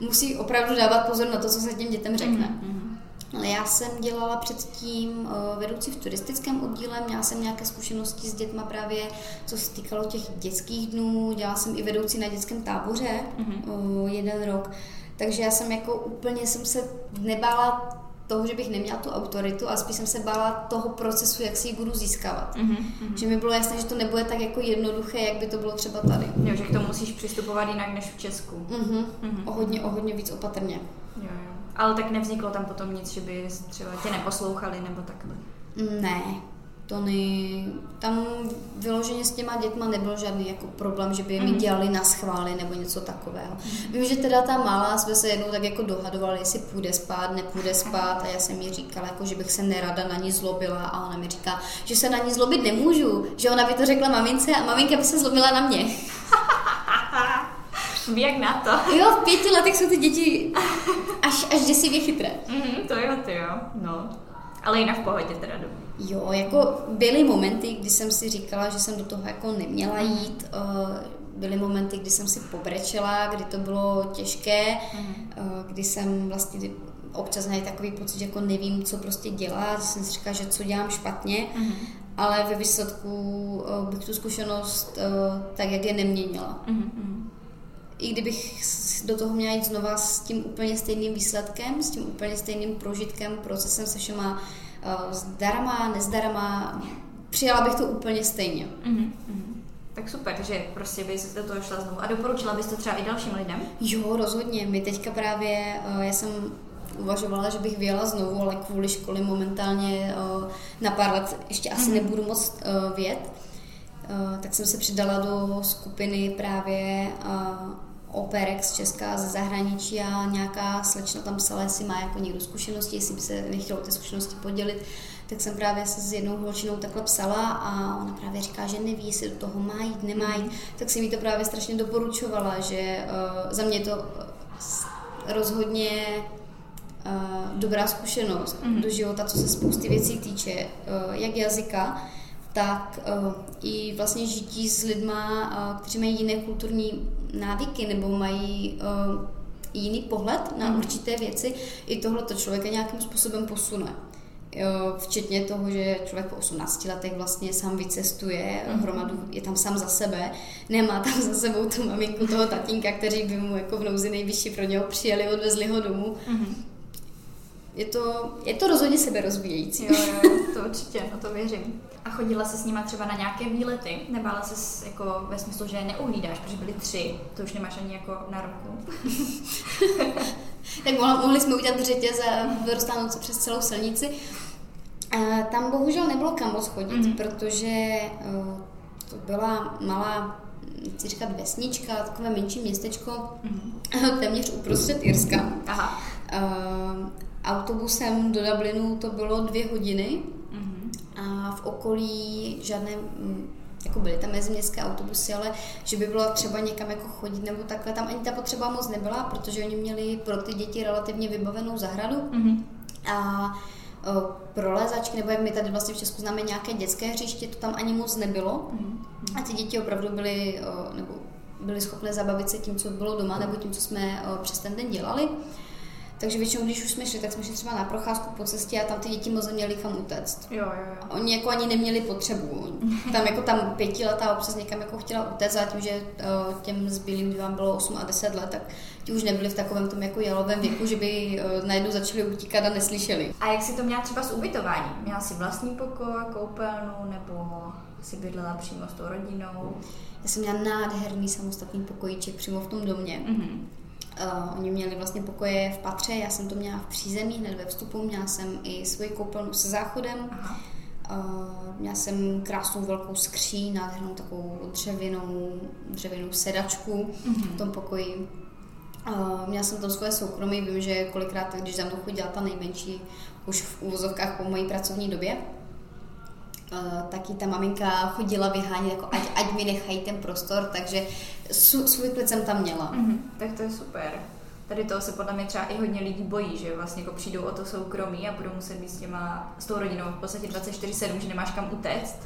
musí opravdu dávat pozor na to, co se těm dětem řekne. Mm-hmm. Ale já jsem dělala předtím eh, vedoucí v turistickém oddíle, měla jsem nějaké zkušenosti s dětma právě, co se týkalo těch dětských dnů, dělala jsem i vedoucí na dětském táboře mm-hmm. jeden rok, takže já jsem jako úplně jsem se nebála toho, že bych neměla tu autoritu, a spíš jsem se bála toho procesu, jak si ji budu získávat. Mm-hmm. Že mi bylo jasné, že to nebude tak jako jednoduché, jak by to bylo třeba tady. Jo, že k tomu musíš přistupovat jinak než v Česku. Mm-hmm. Mm-hmm. O, hodně, o hodně víc opatrně. Jo, jo. Ale tak nevzniklo tam potom nic, že by třeba tě neposlouchali nebo takhle? Ne, to ne, tam vyloženě s těma dětma nebyl žádný jako problém, že by mi mhm. dělali na schvály nebo něco takového. Vím, že teda ta malá jsme se jednou tak jako dohadovali, jestli půjde spát, nepůjde spát a já jsem jí říkala, jako, že bych se nerada na ní zlobila a ona mi říká, že se na ní zlobit nemůžu, že ona by to řekla mamince a maminka by se zlobila na mě. [LAUGHS] Jak na to? Jo, v pěti letech jsou ty děti až, až děsivě chytré. Mm, to jo, to jo, no. Ale jinak v pohodě teda dobrý. Jo, jako byly momenty, kdy jsem si říkala, že jsem do toho jako neměla jít. Eh, byly momenty, kdy jsem si pobrečela, kdy to bylo těžké, mm. kdy jsem vlastně občas měla takový pocit, že jako nevím, co prostě dělat, že jsem si říkala, že co dělám špatně, mm. ale ve výsledku eh, bych tu zkušenost tak, jak je neměnila. I kdybych do toho měla jít znova s tím úplně stejným výsledkem, s tím úplně stejným prožitkem, procesem se všema zdarma, nezdarma, přijala bych to úplně stejně. Mm-hmm. Tak super, že prostě bys do toho šla znovu. A doporučila bys to třeba i dalším lidem? Jo, rozhodně. My teďka právě, uh, já jsem uvažovala, že bych vyjela znovu, ale kvůli školy momentálně uh, na pár let ještě asi mm-hmm. nebudu moc vět. Tak jsem se přidala do skupiny právě Operex Česká ze zahraničí a nějaká slečna tam psala, jestli má jako někdo zkušenosti, jestli by se nechtělo ty zkušenosti podělit, tak jsem právě se s jednou holčinou takhle psala a ona právě říká, že neví, jestli do toho má jít, nemá jít, tak si mi to právě strašně doporučovala, že uh, za mě to rozhodně uh, dobrá zkušenost mm-hmm. do života, co se spousty věcí týče, uh, jak jazyka, tak uh, i vlastně žití s lidma, uh, kteří mají jiné kulturní návyky nebo mají uh, jiný pohled na mm. určité věci, i tohle to člověka nějakým způsobem posune. Včetně toho, že člověk po 18 letech vlastně sám vycestuje, mm. hromadu je tam sám za sebe, nemá tam za sebou tu maminku, toho tatínka, kteří by mu jako v nouzi nejvyšší pro něho přijeli, odvezli ho domů. Mm je to, je to rozhodně seberozvíjející. Jo, jo, to určitě, no to věřím. A chodila se s nima třeba na nějaké výlety? Nebála se jako ve smyslu, že je neuhlídáš, protože byly tři, to už nemáš ani jako na roku. [LAUGHS] tak mohli jsme udělat řetěz a roztáhnout se přes celou silnici. A tam bohužel nebylo kam moc chodit, mm-hmm. protože uh, to byla malá chci říkat vesnička, takové menší městečko, mm-hmm. [LAUGHS] téměř uprostřed Irska. Aha. Uh, autobusem do Dublinu to bylo dvě hodiny mm-hmm. a v okolí žádné, mm, jako byly tam meziměstské autobusy, ale že by bylo třeba někam jako chodit nebo takhle, tam ani ta potřeba moc nebyla, protože oni měli pro ty děti relativně vybavenou zahradu mm-hmm. a pro lézačky, nebo jak my tady vlastně v Česku známe nějaké dětské hřiště, to tam ani moc nebylo. Mm-hmm. A ty děti opravdu byly, nebo byly schopné zabavit se tím, co bylo doma, nebo tím, co jsme přes ten den dělali. Takže většinou, když už jsme šli, tak jsme šli třeba na procházku po cestě a tam ty děti moc neměli kam utéct. Jo, jo, jo. Oni jako ani neměli potřebu. Tam jako tam pětiletá občas někam jako chtěla utéct a tím, že uh, těm zbylým dívám bylo 8 a 10 let, tak ti už nebyli v takovém tom jako jalovém věku, že by uh, najednou začali utíkat a neslyšeli. A jak si to měla třeba s ubytováním? Měla si vlastní pokoj, koupelnu nebo si bydlela přímo s tou rodinou? Já jsem měla nádherný samostatný pokojíček přímo v tom domě. Mm-hmm Uh, oni měli vlastně pokoje v patře, já jsem to měla v přízemí, hned ve vstupu, měla jsem i svoji koupelnu se záchodem, Aha. Uh, měla jsem krásnou velkou skříň, nádhernou takovou dřevěnou, dřevěnou sedačku mm-hmm. v tom pokoji. Uh, měla jsem tam svoje soukromí, vím, že kolikrát, když za mnou chodila ta nejmenší, už v úvozovkách po mojí pracovní době, Uh, taky ta maminka chodila vyhánět, jako ať, ať mi nechají ten prostor, takže svůj klid jsem tam měla. Mm-hmm, tak to je super. Tady toho se podle mě třeba i hodně lidí bojí, že vlastně jako přijdou o to soukromí a budou muset být s, těma, s tou rodinou v podstatě 24-7, že nemáš kam utéct.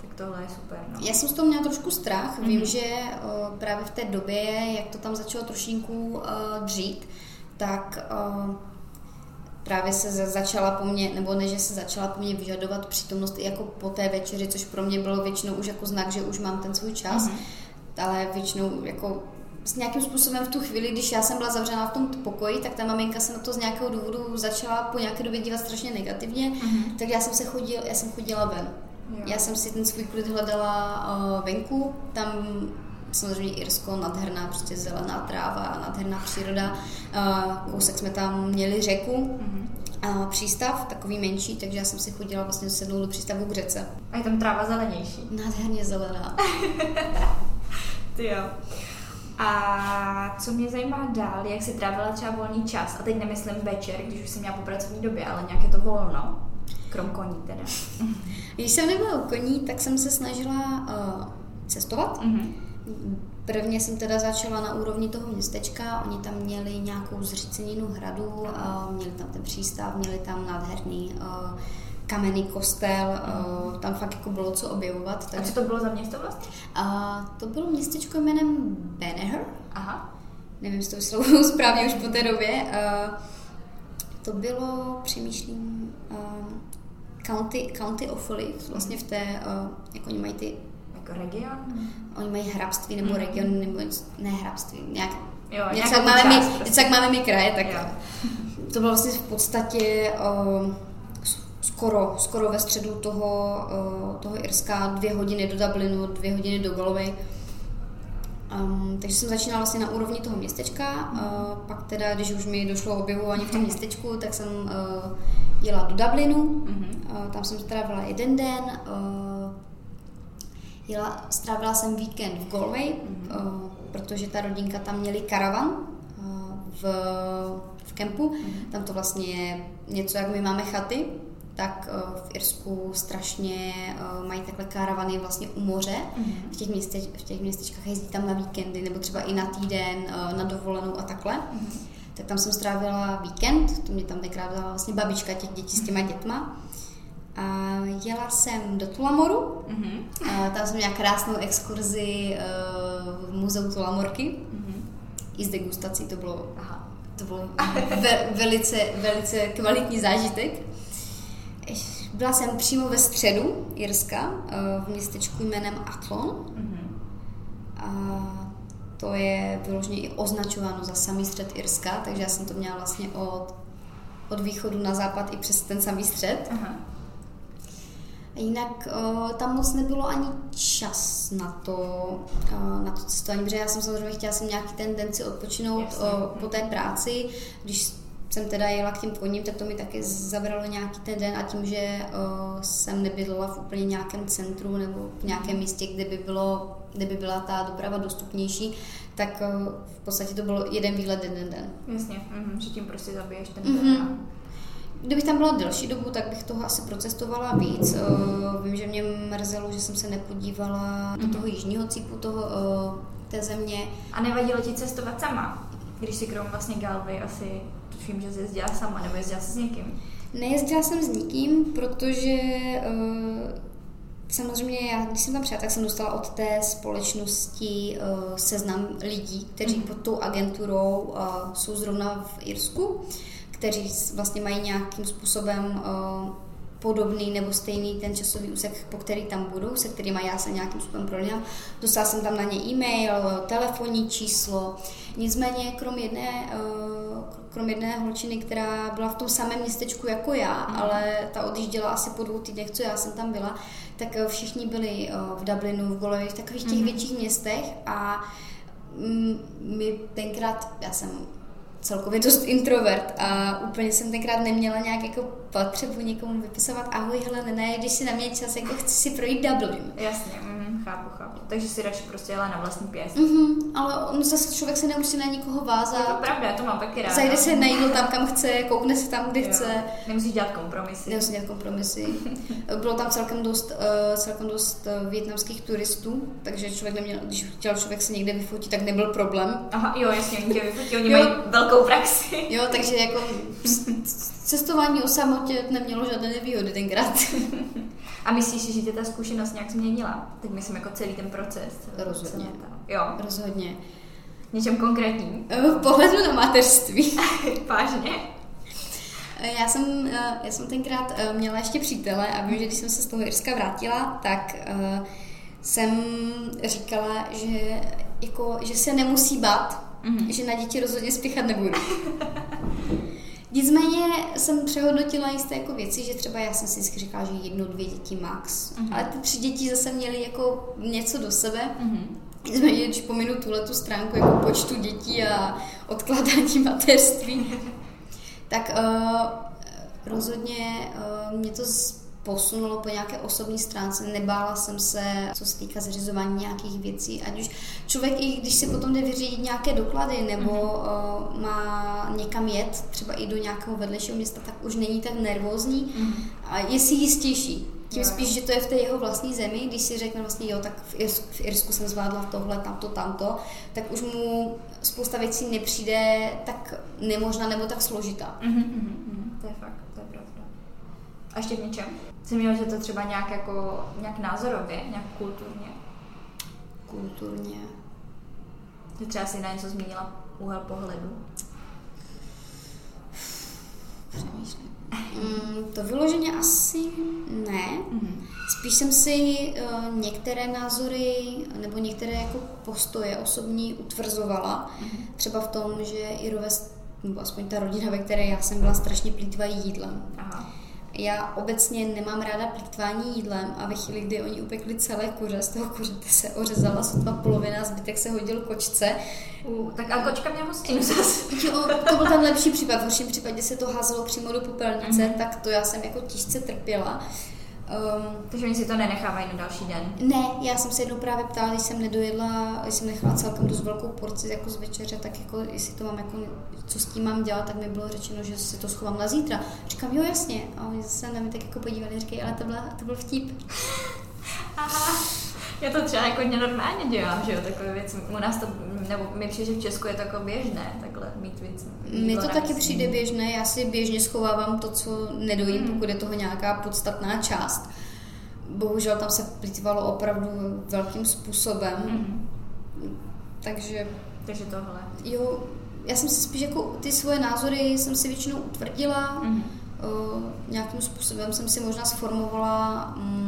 Tak tohle je super. No. Já jsem z toho měla trošku strach. Mm-hmm. Vím, že o, právě v té době, jak to tam začalo trošinku uh, dřít, tak uh, právě se začala po mně, nebo ne, že se začala po mně vyžadovat přítomnost i jako po té večeři, což pro mě bylo většinou už jako znak, že už mám ten svůj čas. Mm-hmm ale většinou jako s nějakým způsobem v tu chvíli, když já jsem byla zavřená v tom pokoji, tak ta maminka se na to z nějakého důvodu začala po nějaké době dívat strašně negativně, mm-hmm. tak já jsem se chodila, já jsem chodila ven. Jo. Já jsem si ten svůj klid hledala uh, venku, tam samozřejmě Irsko, nadherná prostě zelená tráva, nadherná příroda. Kousek jsme tam měli řeku, mm-hmm. uh, přístav, takový menší, takže já jsem si chodila vlastně sednout do přístavu k řece. A je tam tráva zelenější? Nádherně zelená. [LAUGHS] Ty jo. A co mě zajímá dál, jak si trávila třeba volný čas, a teď nemyslím večer, když už jsem měla po pracovní době, ale nějaké to volno, krom koní teda. Když jsem nebyla u koní, tak jsem se snažila uh, cestovat. Mm-hmm. Prvně jsem teda začala na úrovni toho městečka, oni tam měli nějakou zříceninu hradu, měli tam ten přístav, měli tam nádherný uh, kamenný kostel, uh, tam fakt jako bylo co objevovat. Takže... A co to bylo za město vlastně? To bylo městečko jménem Banner. Aha. Nevím, jestli to vyslovuju [LAUGHS] správně už po té době. Uh, to bylo, přemýšlím, County, County of Olive, vlastně v té, jako oni mají ty region? Oni mají hrabství nebo mm. region, nebo ne hrabství, nějak, Jo, něco, jak máme, my, prostě. něco, jak máme my kraje, tak Jo. [LAUGHS] to bylo vlastně v podstatě uh, skoro, skoro ve středu toho, uh, toho Irska, dvě hodiny do Dublinu, dvě hodiny do Galway. Um, takže jsem začínala vlastně na úrovni toho městečka, uh, pak teda, když už mi došlo objevování v tom [LAUGHS] městečku, tak jsem uh, jela do Dublinu, uh, tam jsem strávila jeden den, uh, jela, strávila jsem víkend v Galway, uh, protože ta rodinka tam měli karavan uh, v, v kempu, tam to vlastně je něco, jak my máme chaty, tak uh, v Irsku strašně mají takhle karavany vlastně u moře, v těch, městeč, v těch městečkách jezdí tam na víkendy nebo třeba i na týden, na dovolenou a takhle. Tak tam jsem strávila víkend, to mě tam tenkrát vzala vlastně babička těch dětí s těma dětma. A jela jsem do Tulamoru, Mhm. a tam jsem měla krásnou exkurzi uh, v muzeu Tulamorky Mhm. i s degustací, to bylo, Aha. to bylo [LAUGHS] ve, velice, velice kvalitní zážitek. Eš- Byla jsem přímo ve středu Jirska, uh, v městečku jménem Athlon. Mhm. A to je vyloženě i označováno za samý střed Irska, takže já jsem to měla vlastně od, od východu na západ i přes ten samý střed. Aha. A Jinak uh, tam moc nebylo ani čas na to, uh, na to cestování, protože já jsem samozřejmě chtěla jsem nějaký ten den si odpočinout Jasně. uh, po té práci. Když jsem teda jela k těm koním, tak to mi taky zabralo nějaký ten den a tím, že uh, jsem nebydlela v úplně nějakém centru nebo v nějakém místě, kde by, bylo, kde by byla ta doprava dostupnější, tak uh, v podstatě to bylo jeden výlet, jeden den. Jasně, mhm, že tím prostě zabiješ ten Mhm. den. Kdybych tam byla delší dobu, tak bych toho asi procestovala víc. Eh, Vím, že mě mrzelo, že jsem se nepodívala do toho jižního cípu toho, eh, té země. A nevadilo ti cestovat sama? Když si krom vlastně Galvy asi tuším, že jsi jezdila sama, nebo jezdila jsi s někým? Nejezdila jsem s nikým, protože eh, samozřejmě já, když jsem tam přijela, tak jsem dostala od té společnosti seznam lidí, kteří Mhm. pod tou agenturou jsou zrovna v Irsku, kteří vlastně mají nějakým způsobem eh, podobný nebo stejný ten časový úsek, po který tam budou, se kterými já se nějakým způsobem prolínám. Dostala jsem tam na ně e-mail, telefonní číslo. Nicméně krom jedné, eh, krom jedné holčiny, která byla v tom samém městečku jako já, Mhm. ale ta odjížděla asi po dvou týdnech, co já jsem tam byla, tak eh, všichni byli v Dublinu, v Galway, v takových těch Mhm. větších městech a mm, my tenkrát, já jsem celkově dost introvert a úplně jsem tenkrát neměla nějak jako potřebu někomu vypisovat ahoj Helene, ne, když si na mě čas, jako chci si projít Dublin. Jasně, mm, chápu, chápu. Takže si radši prostě jela na vlastní pěst. Mhm, ale on zase člověk se nemusí na nikoho To vázat. je pravda, já to mám taky ráda. Zajde se na jídlo tam, kam chce, koukne se tam, kde Jo. chce. Nemusíš dělat kompromisy. Nemusí dělat kompromisy. [LAUGHS] Bylo tam celkem dost, uh, celkem dost uh, větnamských turistů, takže člověk neměl, když chtěl člověk se někde vyfotit, tak nebyl problém. Aha, jo, jasně, oni tě vyfotí, oni Jo. mají velkou praxi. Jo, takže jako [LAUGHS] cestování o samotě nemělo žádné nevýhody tenkrát. [LAUGHS] A myslíš si, že tě ta zkušenost nějak změnila? Teď myslím jako celý ten proces. Rozhodně. Jo, Rozhodně. něčem konkrétním. Eh, V pohledu na mateřství. [LAUGHS] Vážně? Eh, Já jsem, eh, já jsem tenkrát měla ještě přítele a vím, že když jsem se z toho Irska vrátila, tak jsem říkala, že, jako, že se nemusí bát, Mhm. že na děti rozhodně spěchat nebudu. [LAUGHS] Nicméně jsem přehodnotila jisté jako věci, že třeba já jsem si vždycky říkala, že jedno, dvě děti max. Mhm. Ale ty tři děti zase měly jako něco do sebe. Mhm. Nicméně, když pominu tuhle tu stránku jako počtu dětí a odkládání [LAUGHS] mateřství, tak uh, rozhodně uh, mě to z- posunulo po nějaké osobní stránce. Nebála jsem se, co se týká zařizování nějakých věcí. Ať už člověk, i když si potom jde vyřídit nějaké doklady nebo uh, má někam jet, třeba i do nějakého vedlejšího města, tak už není tak nervózní Mhm. a je si jistější. Tím Jo. spíš, že to je v té jeho vlastní zemi, když si řekne vlastně, jo, tak v Irsku, v Irsku jsem zvládla tohle, tamto, tamto, tak už mu spousta věcí nepřijde tak nemožná nebo tak složitá. Mhm, mhm, mhm. To je fakt, to je pravda. A ještě v něčem? Jsi měla, že to třeba nějak jako, nějak názorově, nějak kulturně? Kulturně. Že třeba si na něco změnila úhel pohledu? Přemýšlím. Mm, to vyloženě asi ne. Mhm. Spíš jsem si uh, některé názory nebo některé jako postoje osobní utvrzovala. Mm-hmm. Třeba v tom, že Irové, nebo aspoň ta rodina, ve které já jsem byla, strašně plítvají jídlem. Aha. Já obecně nemám ráda plítvání jídlem a ve chvíli, kdy oni upekli celé kuře, z toho kuřete se ořezala sotva polovina, zbytek se hodil kočce. Uh, tak a kočka měla hostinu zase. Jo, to byl ten lepší případ. V horším případě se to házelo přímo do popelnice, mm-hmm. tak to já jsem jako těžce trpěla. Um, Takže oni si to nenechávají na další den? Ne, já jsem se jednou právě ptala, když jsem nedojedla, když jsem nechala celkem dost velkou porci jako z večeře, tak jako jestli to mám jako, co s tím mám dělat, tak mi bylo řečeno, že si to schovám na zítra. Říkám, jo jasně. A oni se na mě tak jako podívali, říkají, ale to, byla, to byl vtip. Já to třeba jako normálně dělám, že jo, takové věci. U nás to, nebo mi přijde, že v Česku je to jako běžné, takhle mít víc. Mně to taky přijde běžné, já si běžně schovávám to, co nedojím, mm. pokud je toho nějaká podstatná část. Bohužel tam se plýtvalo opravdu velkým způsobem. Mm. Takže... Takže tohle. Jo, já jsem si spíš jako ty svoje názory jsem si většinou utvrdila. Mm. Uh, nějakým způsobem jsem si možná sformovala um,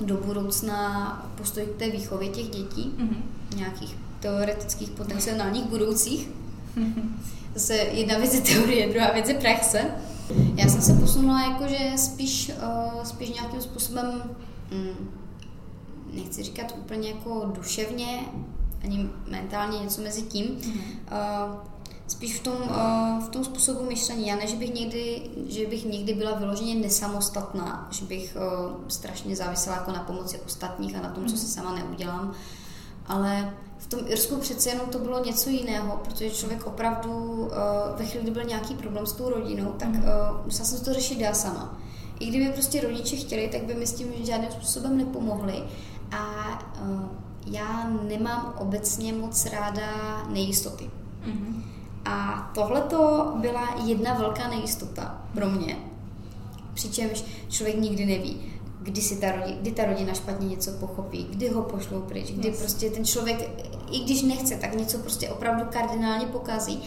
do budoucna postoj k té výchově těch dětí, mm-hmm. nějakých teoretických potenciálních budoucích. [LAUGHS] Zase jedna věc je teorie, druhá věc je praxe. Já jsem se posunula jakože spíš, uh, spíš nějakým způsobem, um, nechci říkat úplně jako duševně, ani mentálně něco mezi tím, mm-hmm. uh, spíš v tom, uh, v tom způsobu myšlení. Já ne, že bych někdy, že bych někdy byla vyloženě nesamostatná, že bych uh, strašně závisela jako na pomoci ostatních a na tom, co si sama neudělám, ale v tom Irsku přece jenom to bylo něco jiného, protože člověk opravdu uh, ve chvíli, kdy byl nějaký problém s tou rodinou, tak uh, musela jsem to řešit já sama. I kdyby prostě rodiče chtěli, tak by mi s tím žádným způsobem nepomohli. A uh, já nemám obecně moc ráda nejistoty. Mm-hmm. A tohle to byla jedna velká nejistota pro mě. Přičemž člověk nikdy neví, kdy, si ta rodina, kdy ta rodina špatně něco pochopí, kdy ho pošlou pryč, kdy yes. prostě ten člověk, i když nechce, tak něco prostě opravdu kardinálně pokazí.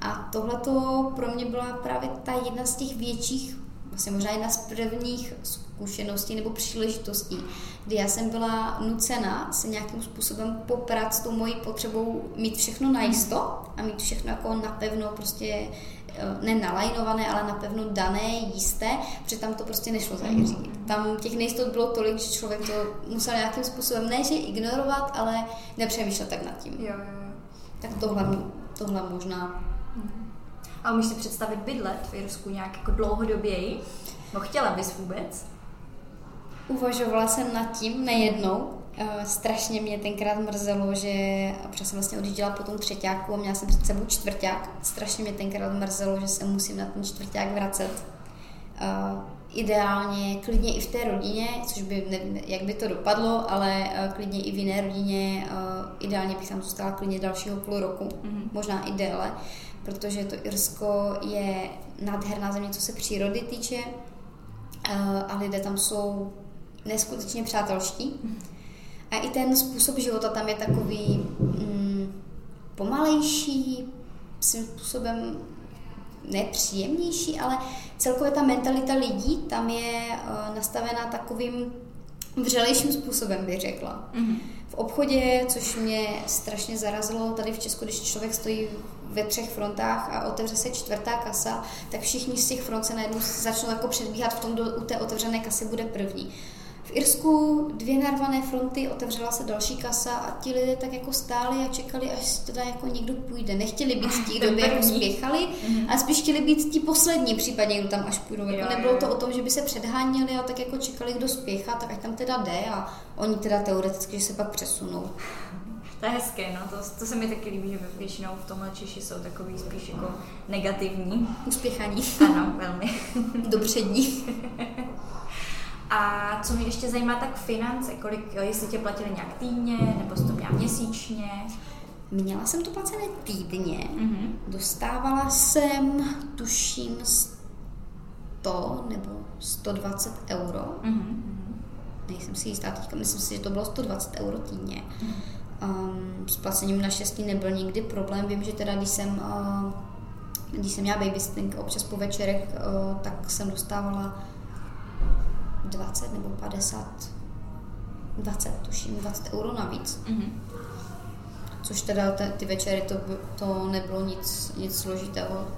A tohle to pro mě byla právě ta jedna z těch větších vlastně možná jedna z prvních zkušeností nebo příležitostí, kdy já jsem byla nucena se nějakým způsobem poprat s tou mojí potřebou mít všechno najisto a mít všechno jako napevno prostě eh, ne nalajnované, ale napevno dané, jisté, protože tam to prostě nešlo zařídit. Tam těch nejistot bylo tolik, že člověk to musel nějakým způsobem ne, že ignorovat, ale nepřemýšlet tak nad tím. Jo, jo, jo. Tak tohle, tohle možná a umíš si představit bydlet v Irsku nějak jako dlouhodoběji? No chtěla bys vůbec? Uvažovala jsem nad tím nejednou. Uh, strašně mě tenkrát mrzelo, že, protože jsem vlastně odjížděla po tom třetíku a měla jsem před sebou čtvrták. Strašně mě tenkrát mrzelo, že se musím na ten čtvrták vracet. Uh, ideálně, klidně i v té rodině, což by, nevím, jak by to dopadlo, ale uh, klidně i v jiné rodině, ideálně bych tam zůstala klidně dalšího půl roku, mm-hmm. možná i déle protože to Irsko je nádherná země, co se přírody týče eh, a lidé tam jsou neskutečně přátelští. A i ten způsob života tam je takový mm, pomalejší, svým způsobem nepříjemnější, ale celkově ta mentalita lidí tam je uh, nastavená takovým vřelejším způsobem, bych řekla. Mm-hmm. Obchodě, což mě strašně zarazilo tady v Česku, když člověk stojí ve třech frontách a otevře se čtvrtá kasa, tak všichni z těch front se najednou začnou jako předbíhat v tom, kdo u té otevřené kasy bude první. V Irsku dvě narvané fronty, otevřela se další kasa a ti lidé tak jako stáli a čekali, až teda jako někdo půjde. Nechtěli být ti, kdo by jako spěchali, mm-hmm. ale spíš chtěli být ti poslední, případně kdo tam až půjdou. Jako nebylo to o tom, že by se předháněli, a tak jako čekali, kdo spěchá, tak ať tam teda jde a oni teda teoreticky, že se pak přesunou. To je hezké, no, to, to se mi taky líbí, že většinou v tomhle Češi jsou takový spíš jako negativní. Uspěchaní. Ano, velmi. Dopřední. [LAUGHS] A co mě ještě zajímá, tak finance, kolik, jestli tě platili nějak týdně, nebo jsi to měla měsíčně? Měla jsem to placené týdně, mm-hmm. dostávala jsem, tuším, 100 nebo 120 euro. Mm-hmm. Nejsem si jistá teďka, myslím si, že to bylo 120 euro týdně. Mm-hmm. Um, s placením naštěstí nebyl nikdy problém. Vím, že teda když jsem, uh, když jsem měla babysitting občas po večerech, uh, tak jsem dostávala 20 nebo 50, 20 tuším, 20 euro navíc. Mm-hmm. Což teda te, ty večery to, to nebylo nic, nic složitého.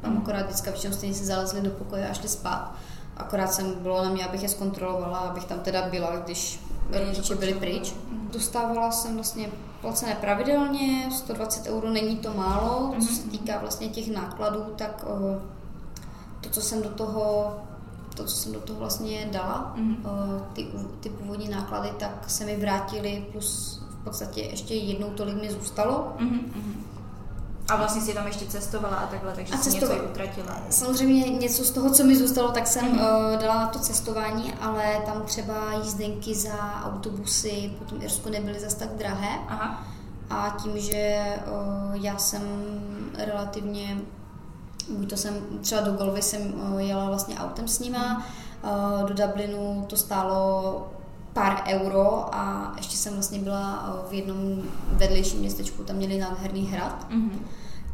Tam akorát vždycky většinou stejně si zalezli do pokoje a šli spát. Akorát jsem bylo na mě, abych je zkontrolovala, abych tam teda byla, když rodiče byli pryč. Dostávala jsem vlastně placené pravidelně, 120 euro není to málo, co se týká vlastně těch nákladů, tak eh, to, co jsem do toho to, co jsem do toho vlastně dala, mm-hmm. ty, ty původní náklady, tak se mi vrátily plus v podstatě ještě jednou tolik mi zůstalo. Mm-hmm. A vlastně si tam ještě cestovala a takhle, takže a si něco utratila. Samozřejmě něco z toho, co mi zůstalo, tak jsem mm-hmm. uh, dala na to cestování, ale tam třeba jízdenky za autobusy po tom Irsku nebyly zas tak drahé. Aha. A tím, že uh, já jsem relativně, buď to jsem, třeba do Golvy jsem uh, jela vlastně autem s nima, uh, do Dublinu to stálo pár euro a ještě jsem vlastně byla v jednom vedlejším městečku, tam měli nádherný hrad. Mm-hmm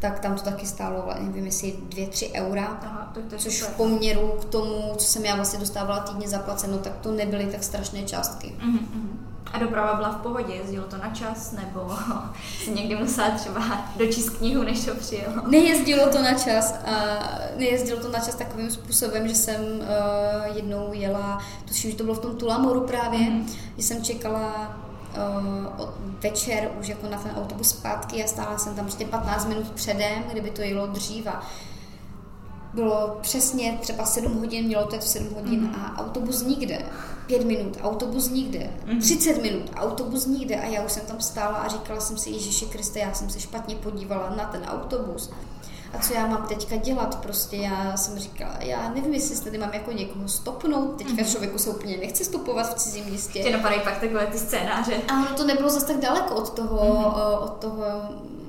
tak tam to taky stálo, nevím, jestli 2-3 eura, Aha, to, to což v poměru k tomu, co jsem já vlastně dostávala týdně zaplaceno, tak to nebyly tak strašné částky. Mm-hmm. A doprava byla v pohodě, jezdilo to na čas, nebo [LAUGHS] si někdy musela třeba dočíst knihu, než to přijelo? Nejezdilo to na čas. A nejezdilo to na čas takovým způsobem, že jsem uh, jednou jela, tuším, že to bylo v tom Tulamoru právě, mm-hmm. že jsem čekala uh, večer už jako na ten autobus zpátky a stála jsem tam prostě 15 minut předem, kdyby to jelo dřív a bylo přesně třeba 7 hodin, mělo to 7 hodin mm. a autobus nikde. 5 minut, autobus nikde. Mm. 30 minut, autobus nikde a já už jsem tam stála a říkala jsem si, Ježíši Kriste, já jsem se špatně podívala na ten autobus a co já mám teďka dělat, prostě já jsem říkala, já nevím, jestli tady mám jako někoho stopnout, teďka mm-hmm. člověku se úplně nechce stopovat v cizím městě. Tě napadají pak takové ty scénáře. A to nebylo zase tak daleko od toho, mm-hmm. od toho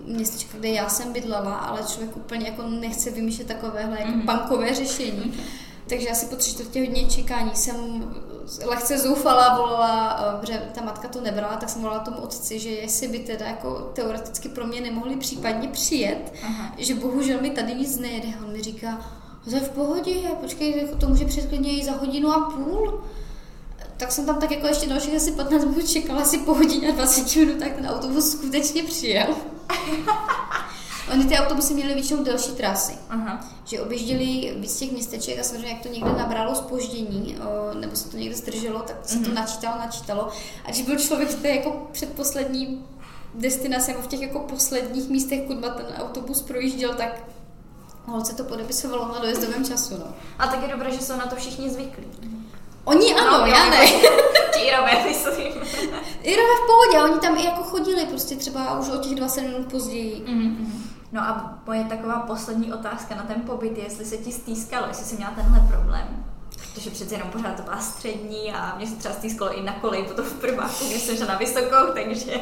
městečka, kde já jsem bydlela, ale člověk úplně jako nechce vymýšlet takovéhle jako mm-hmm. bankové řešení. Takže asi po tři čtvrtě hodně čekání jsem lehce zoufala, volala, eh, protože ta matka to nebrala, tak jsem volala tomu otci, že jestli by teda jako teoreticky pro mě nemohli případně přijet, Aha. že bohužel mi tady nic nejede. On mi říká, to je v pohodě, počkej, jako to může přijet klidně i za hodinu a půl. Tak jsem tam tak jako ještě dalších asi 15 minut čekala, asi po hodině a 20 minut, tak ten autobus skutečně přijel. [LAUGHS] Oni ty autobusy měly většinou delší trasy, Aha. že objížděli víc těch městeček a samozřejmě jak to někde nabralo spoždění, nebo se to někde zdrželo, tak se to mhm. načítalo, načítalo. A když byl člověk v té jako předposlední destinaci nebo v těch jako posledních místech, kudma ten autobus projížděl, tak holce to podepisovalo na dojezdovém času. No. A tak je dobré, že jsou na to všichni zvyklí. Oni ano, no, já ne. Ti Irové, [LAUGHS] myslím. Irové v pohodě, oni tam i jako chodili prostě třeba už o těch 20 minut později. Mm-hmm. No a moje taková poslední otázka na ten pobyt je, jestli se ti stýskalo, jestli jsi měla tenhle problém. Protože přece jenom pořád to byla střední a mě se třeba stýskalo i na kolej, potom v prváku, když jsem na vysokou, takže...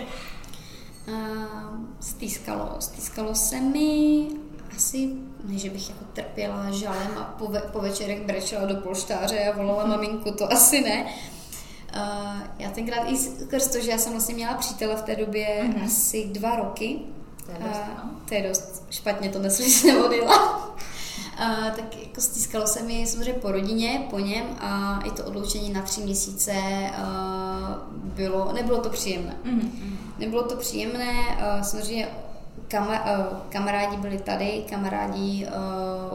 Uh, stýskalo, stýskalo se mi asi, ne, že bych jako trpěla žalem a po, ve, po večerech brečela do polštáře a volala maminku, to asi ne. Uh, já tenkrát i skrz to, že já jsem vlastně měla přítele v té době mm-hmm. asi dva roky, to je dost, no. To je dost špatně, to nesli, [LAUGHS] že jsem odjela. Uh, tak jako stýskalo se mi samozřejmě po rodině, po něm a i to odloučení na tři měsíce uh, bylo, nebylo to příjemné. Mm-hmm. Nebylo to příjemné, uh, samozřejmě Kama, uh, kamarádi byli tady, kamarádi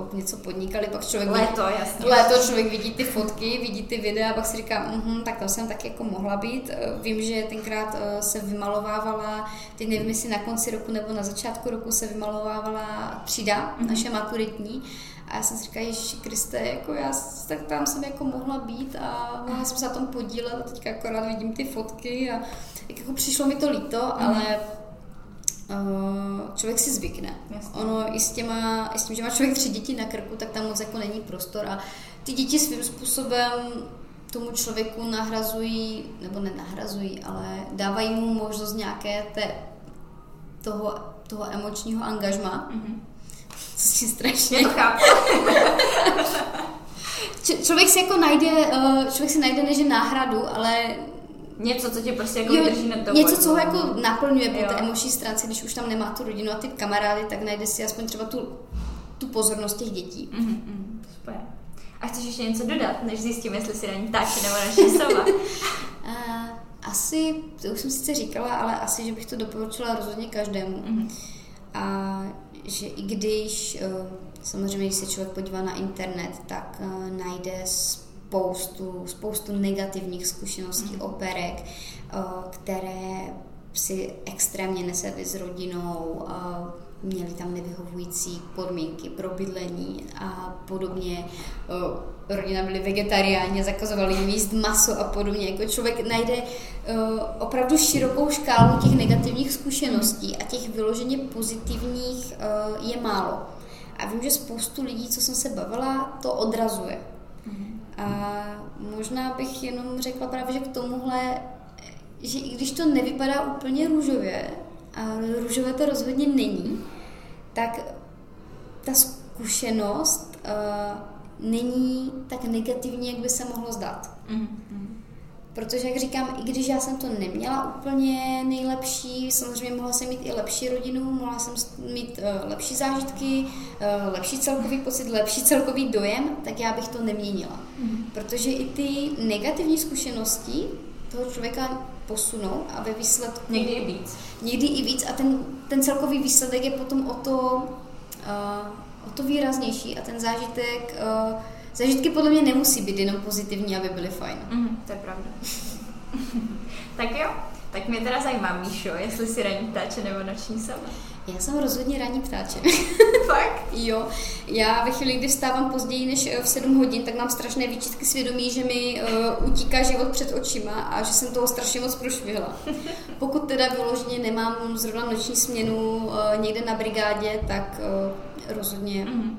uh, něco podnikali, pak člověk léto, vidí, jasně. léto člověk vidí ty fotky, vidí ty videa a pak si říká, uh-huh, tak tam jsem taky jako mohla být. Uh, vím, že tenkrát uh, se vymalovávala, teď nevím, jestli na konci roku nebo na začátku roku se vymalovávala třída, uh-huh. naše maturitní. A já jsem si říkala, Ježiši Kriste, jako já tak tam jsem jako mohla být a mohla jsem se na tom podílet a teďka akorát vidím ty fotky a jako přišlo mi to líto, uh-huh. ale Eh, člověk si zvykne. Jasně. Ono i s, těma, i s tím, že má člověk tři děti na krku, tak tam moc jako není prostor a ty děti svým způsobem tomu člověku nahrazují, nebo nenahrazují, ale dávají mu možnost nějaké té, toho, toho emočního angažma. Mm-hmm. Co si strašně... [LAUGHS] člověk si jako najde, eh, člověk si najde než náhradu, ale Něco, co tě prostě jako jo, drží na to. Něco, co ho jako naplňuje po té emoční stránce, když už tam nemá tu rodinu a ty kamarády, tak najde si aspoň třeba tu, tu pozornost těch dětí. Mm-hmm, super. A chceš ještě něco dodat, než zjistíme, jestli si raní ptáče nebo naše sova? Uh, [LAUGHS] [LAUGHS] asi, to už jsem sice říkala, ale asi, že bych to doporučila rozhodně každému. Mm-hmm. A že i když, uh, samozřejmě, když se člověk podívá na internet, tak uh, najde spoustu, spoustu negativních zkušeností mm-hmm. operek, uh, které si extrémně nesedli s rodinou, měli tam nevyhovující podmínky pro bydlení a podobně. Rodina byli vegetariáni, zakazovali jim jíst maso a podobně. Jako člověk najde opravdu širokou škálu těch negativních zkušeností a těch vyloženě pozitivních je málo. A vím, že spoustu lidí, co jsem se bavila, to odrazuje. Mhm. A možná bych jenom řekla právě, že k tomuhle že i když to nevypadá úplně růžově, a růžové to rozhodně není, tak ta zkušenost uh, není tak negativní, jak by se mohlo zdát. Mm-hmm. Protože, jak říkám, i když já jsem to neměla úplně nejlepší, samozřejmě mohla jsem mít i lepší rodinu, mohla jsem mít uh, lepší zážitky, uh, lepší celkový pocit, lepší celkový dojem, tak já bych to neměnila. Mm. Protože i ty negativní zkušenosti toho člověka posunou a ve výsledku... Někdy i víc. Někdy i víc a ten, ten celkový výsledek je potom o to, uh, o to výraznější a ten zážitek... Uh, zážitky podle mě nemusí být jenom pozitivní, aby byly fajn. Mm, to je pravda. [LAUGHS] tak jo, tak mě teda zajímá, Míšo, jestli si ranní ptáče nebo noční sova. Já jsem rozhodně ranní ptáče. [LAUGHS] Fakt? jo. Já ve chvíli, kdy vstávám později než eh, v 7 hodin, tak mám strašné výčitky svědomí, že mi uh, utíká život před očima a že jsem toho strašně moc prošvihla. [LAUGHS] Pokud teda vyloženě nemám zrovna noční směnu uh, někde na brigádě, tak uh, rozhodně mm-hmm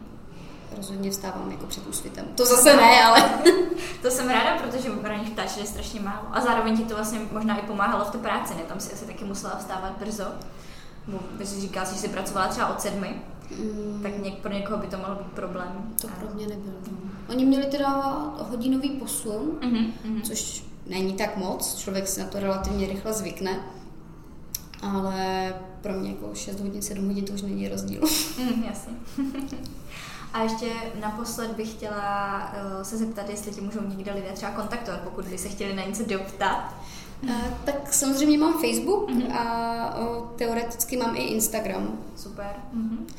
rozhodně vstávám jako před úsvitem. To zase ne, ale... [LAUGHS] to jsem ráda, protože ranních ptáčů je strašně málo. A zároveň ti to vlastně možná i pomáhalo v té práci, ne? Tam si asi taky musela vstávat brzo. Bo by si říkala, že jsi pracovala třeba od sedmi, mm. tak něk, pro někoho by to mohlo být problém. To pro mě nebylo. No. Oni měli teda hodinový posun, mm-hmm. což není tak moc, člověk si na to relativně rychle zvykne, ale pro mě jako 6 hodin, 7 hodin to už není rozdíl. Mm, jasně. [LAUGHS] A ještě naposled bych chtěla uh, se zeptat, jestli tě můžou někde lidé třeba kontaktovat, pokud by se chtěli na něco doptat. Uh, tak samozřejmě mám Facebook mm-hmm. a uh, teoreticky mám i Instagram. Super. Mm-hmm.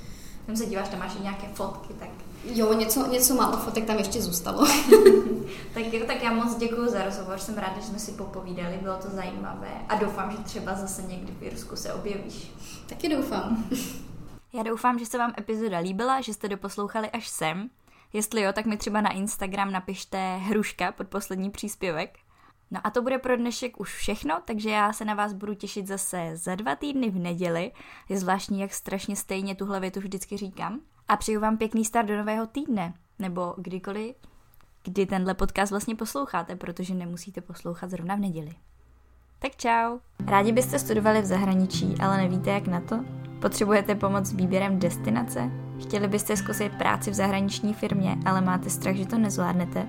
Tam se díváš, tam máš i nějaké fotky, tak... Jo, něco, něco málo fotek tam ještě zůstalo. [LAUGHS] tak, tak já moc děkuji za rozhovor, jsem ráda, že jsme si popovídali, bylo to zajímavé a doufám, že třeba zase někdy v Irsku se objevíš. Taky doufám. [LAUGHS] Já doufám, že se vám epizoda líbila, že jste doposlouchali až sem. Jestli jo, tak mi třeba na Instagram napište hruška pod poslední příspěvek. No a to bude pro dnešek už všechno, takže já se na vás budu těšit zase za dva týdny v neděli. Je zvláštní, jak strašně stejně tuhle větu vždycky říkám. A přeju vám pěkný start do nového týdne, nebo kdykoliv, kdy tenhle podcast vlastně posloucháte, protože nemusíte poslouchat zrovna v neděli. Tak čau! Rádi byste studovali v zahraničí, ale nevíte jak na to? Potřebujete pomoc s výběrem destinace? Chtěli byste zkusit práci v zahraniční firmě, ale máte strach, že to nezvládnete?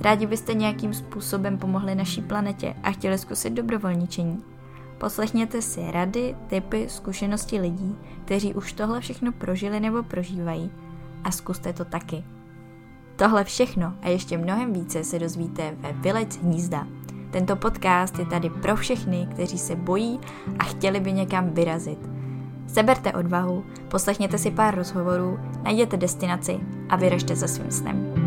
Rádi byste nějakým způsobem pomohli naší planetě a chtěli zkusit dobrovolničení? Poslechněte si rady, typy, zkušenosti lidí, kteří už tohle všechno prožili nebo prožívají a zkuste to taky. Tohle všechno a ještě mnohem více se dozvíte ve Vylec hnízda. Tento podcast je tady pro všechny, kteří se bojí a chtěli by někam vyrazit – Seberte odvahu, poslechněte si pár rozhovorů, najděte destinaci a vyražte za svým snem.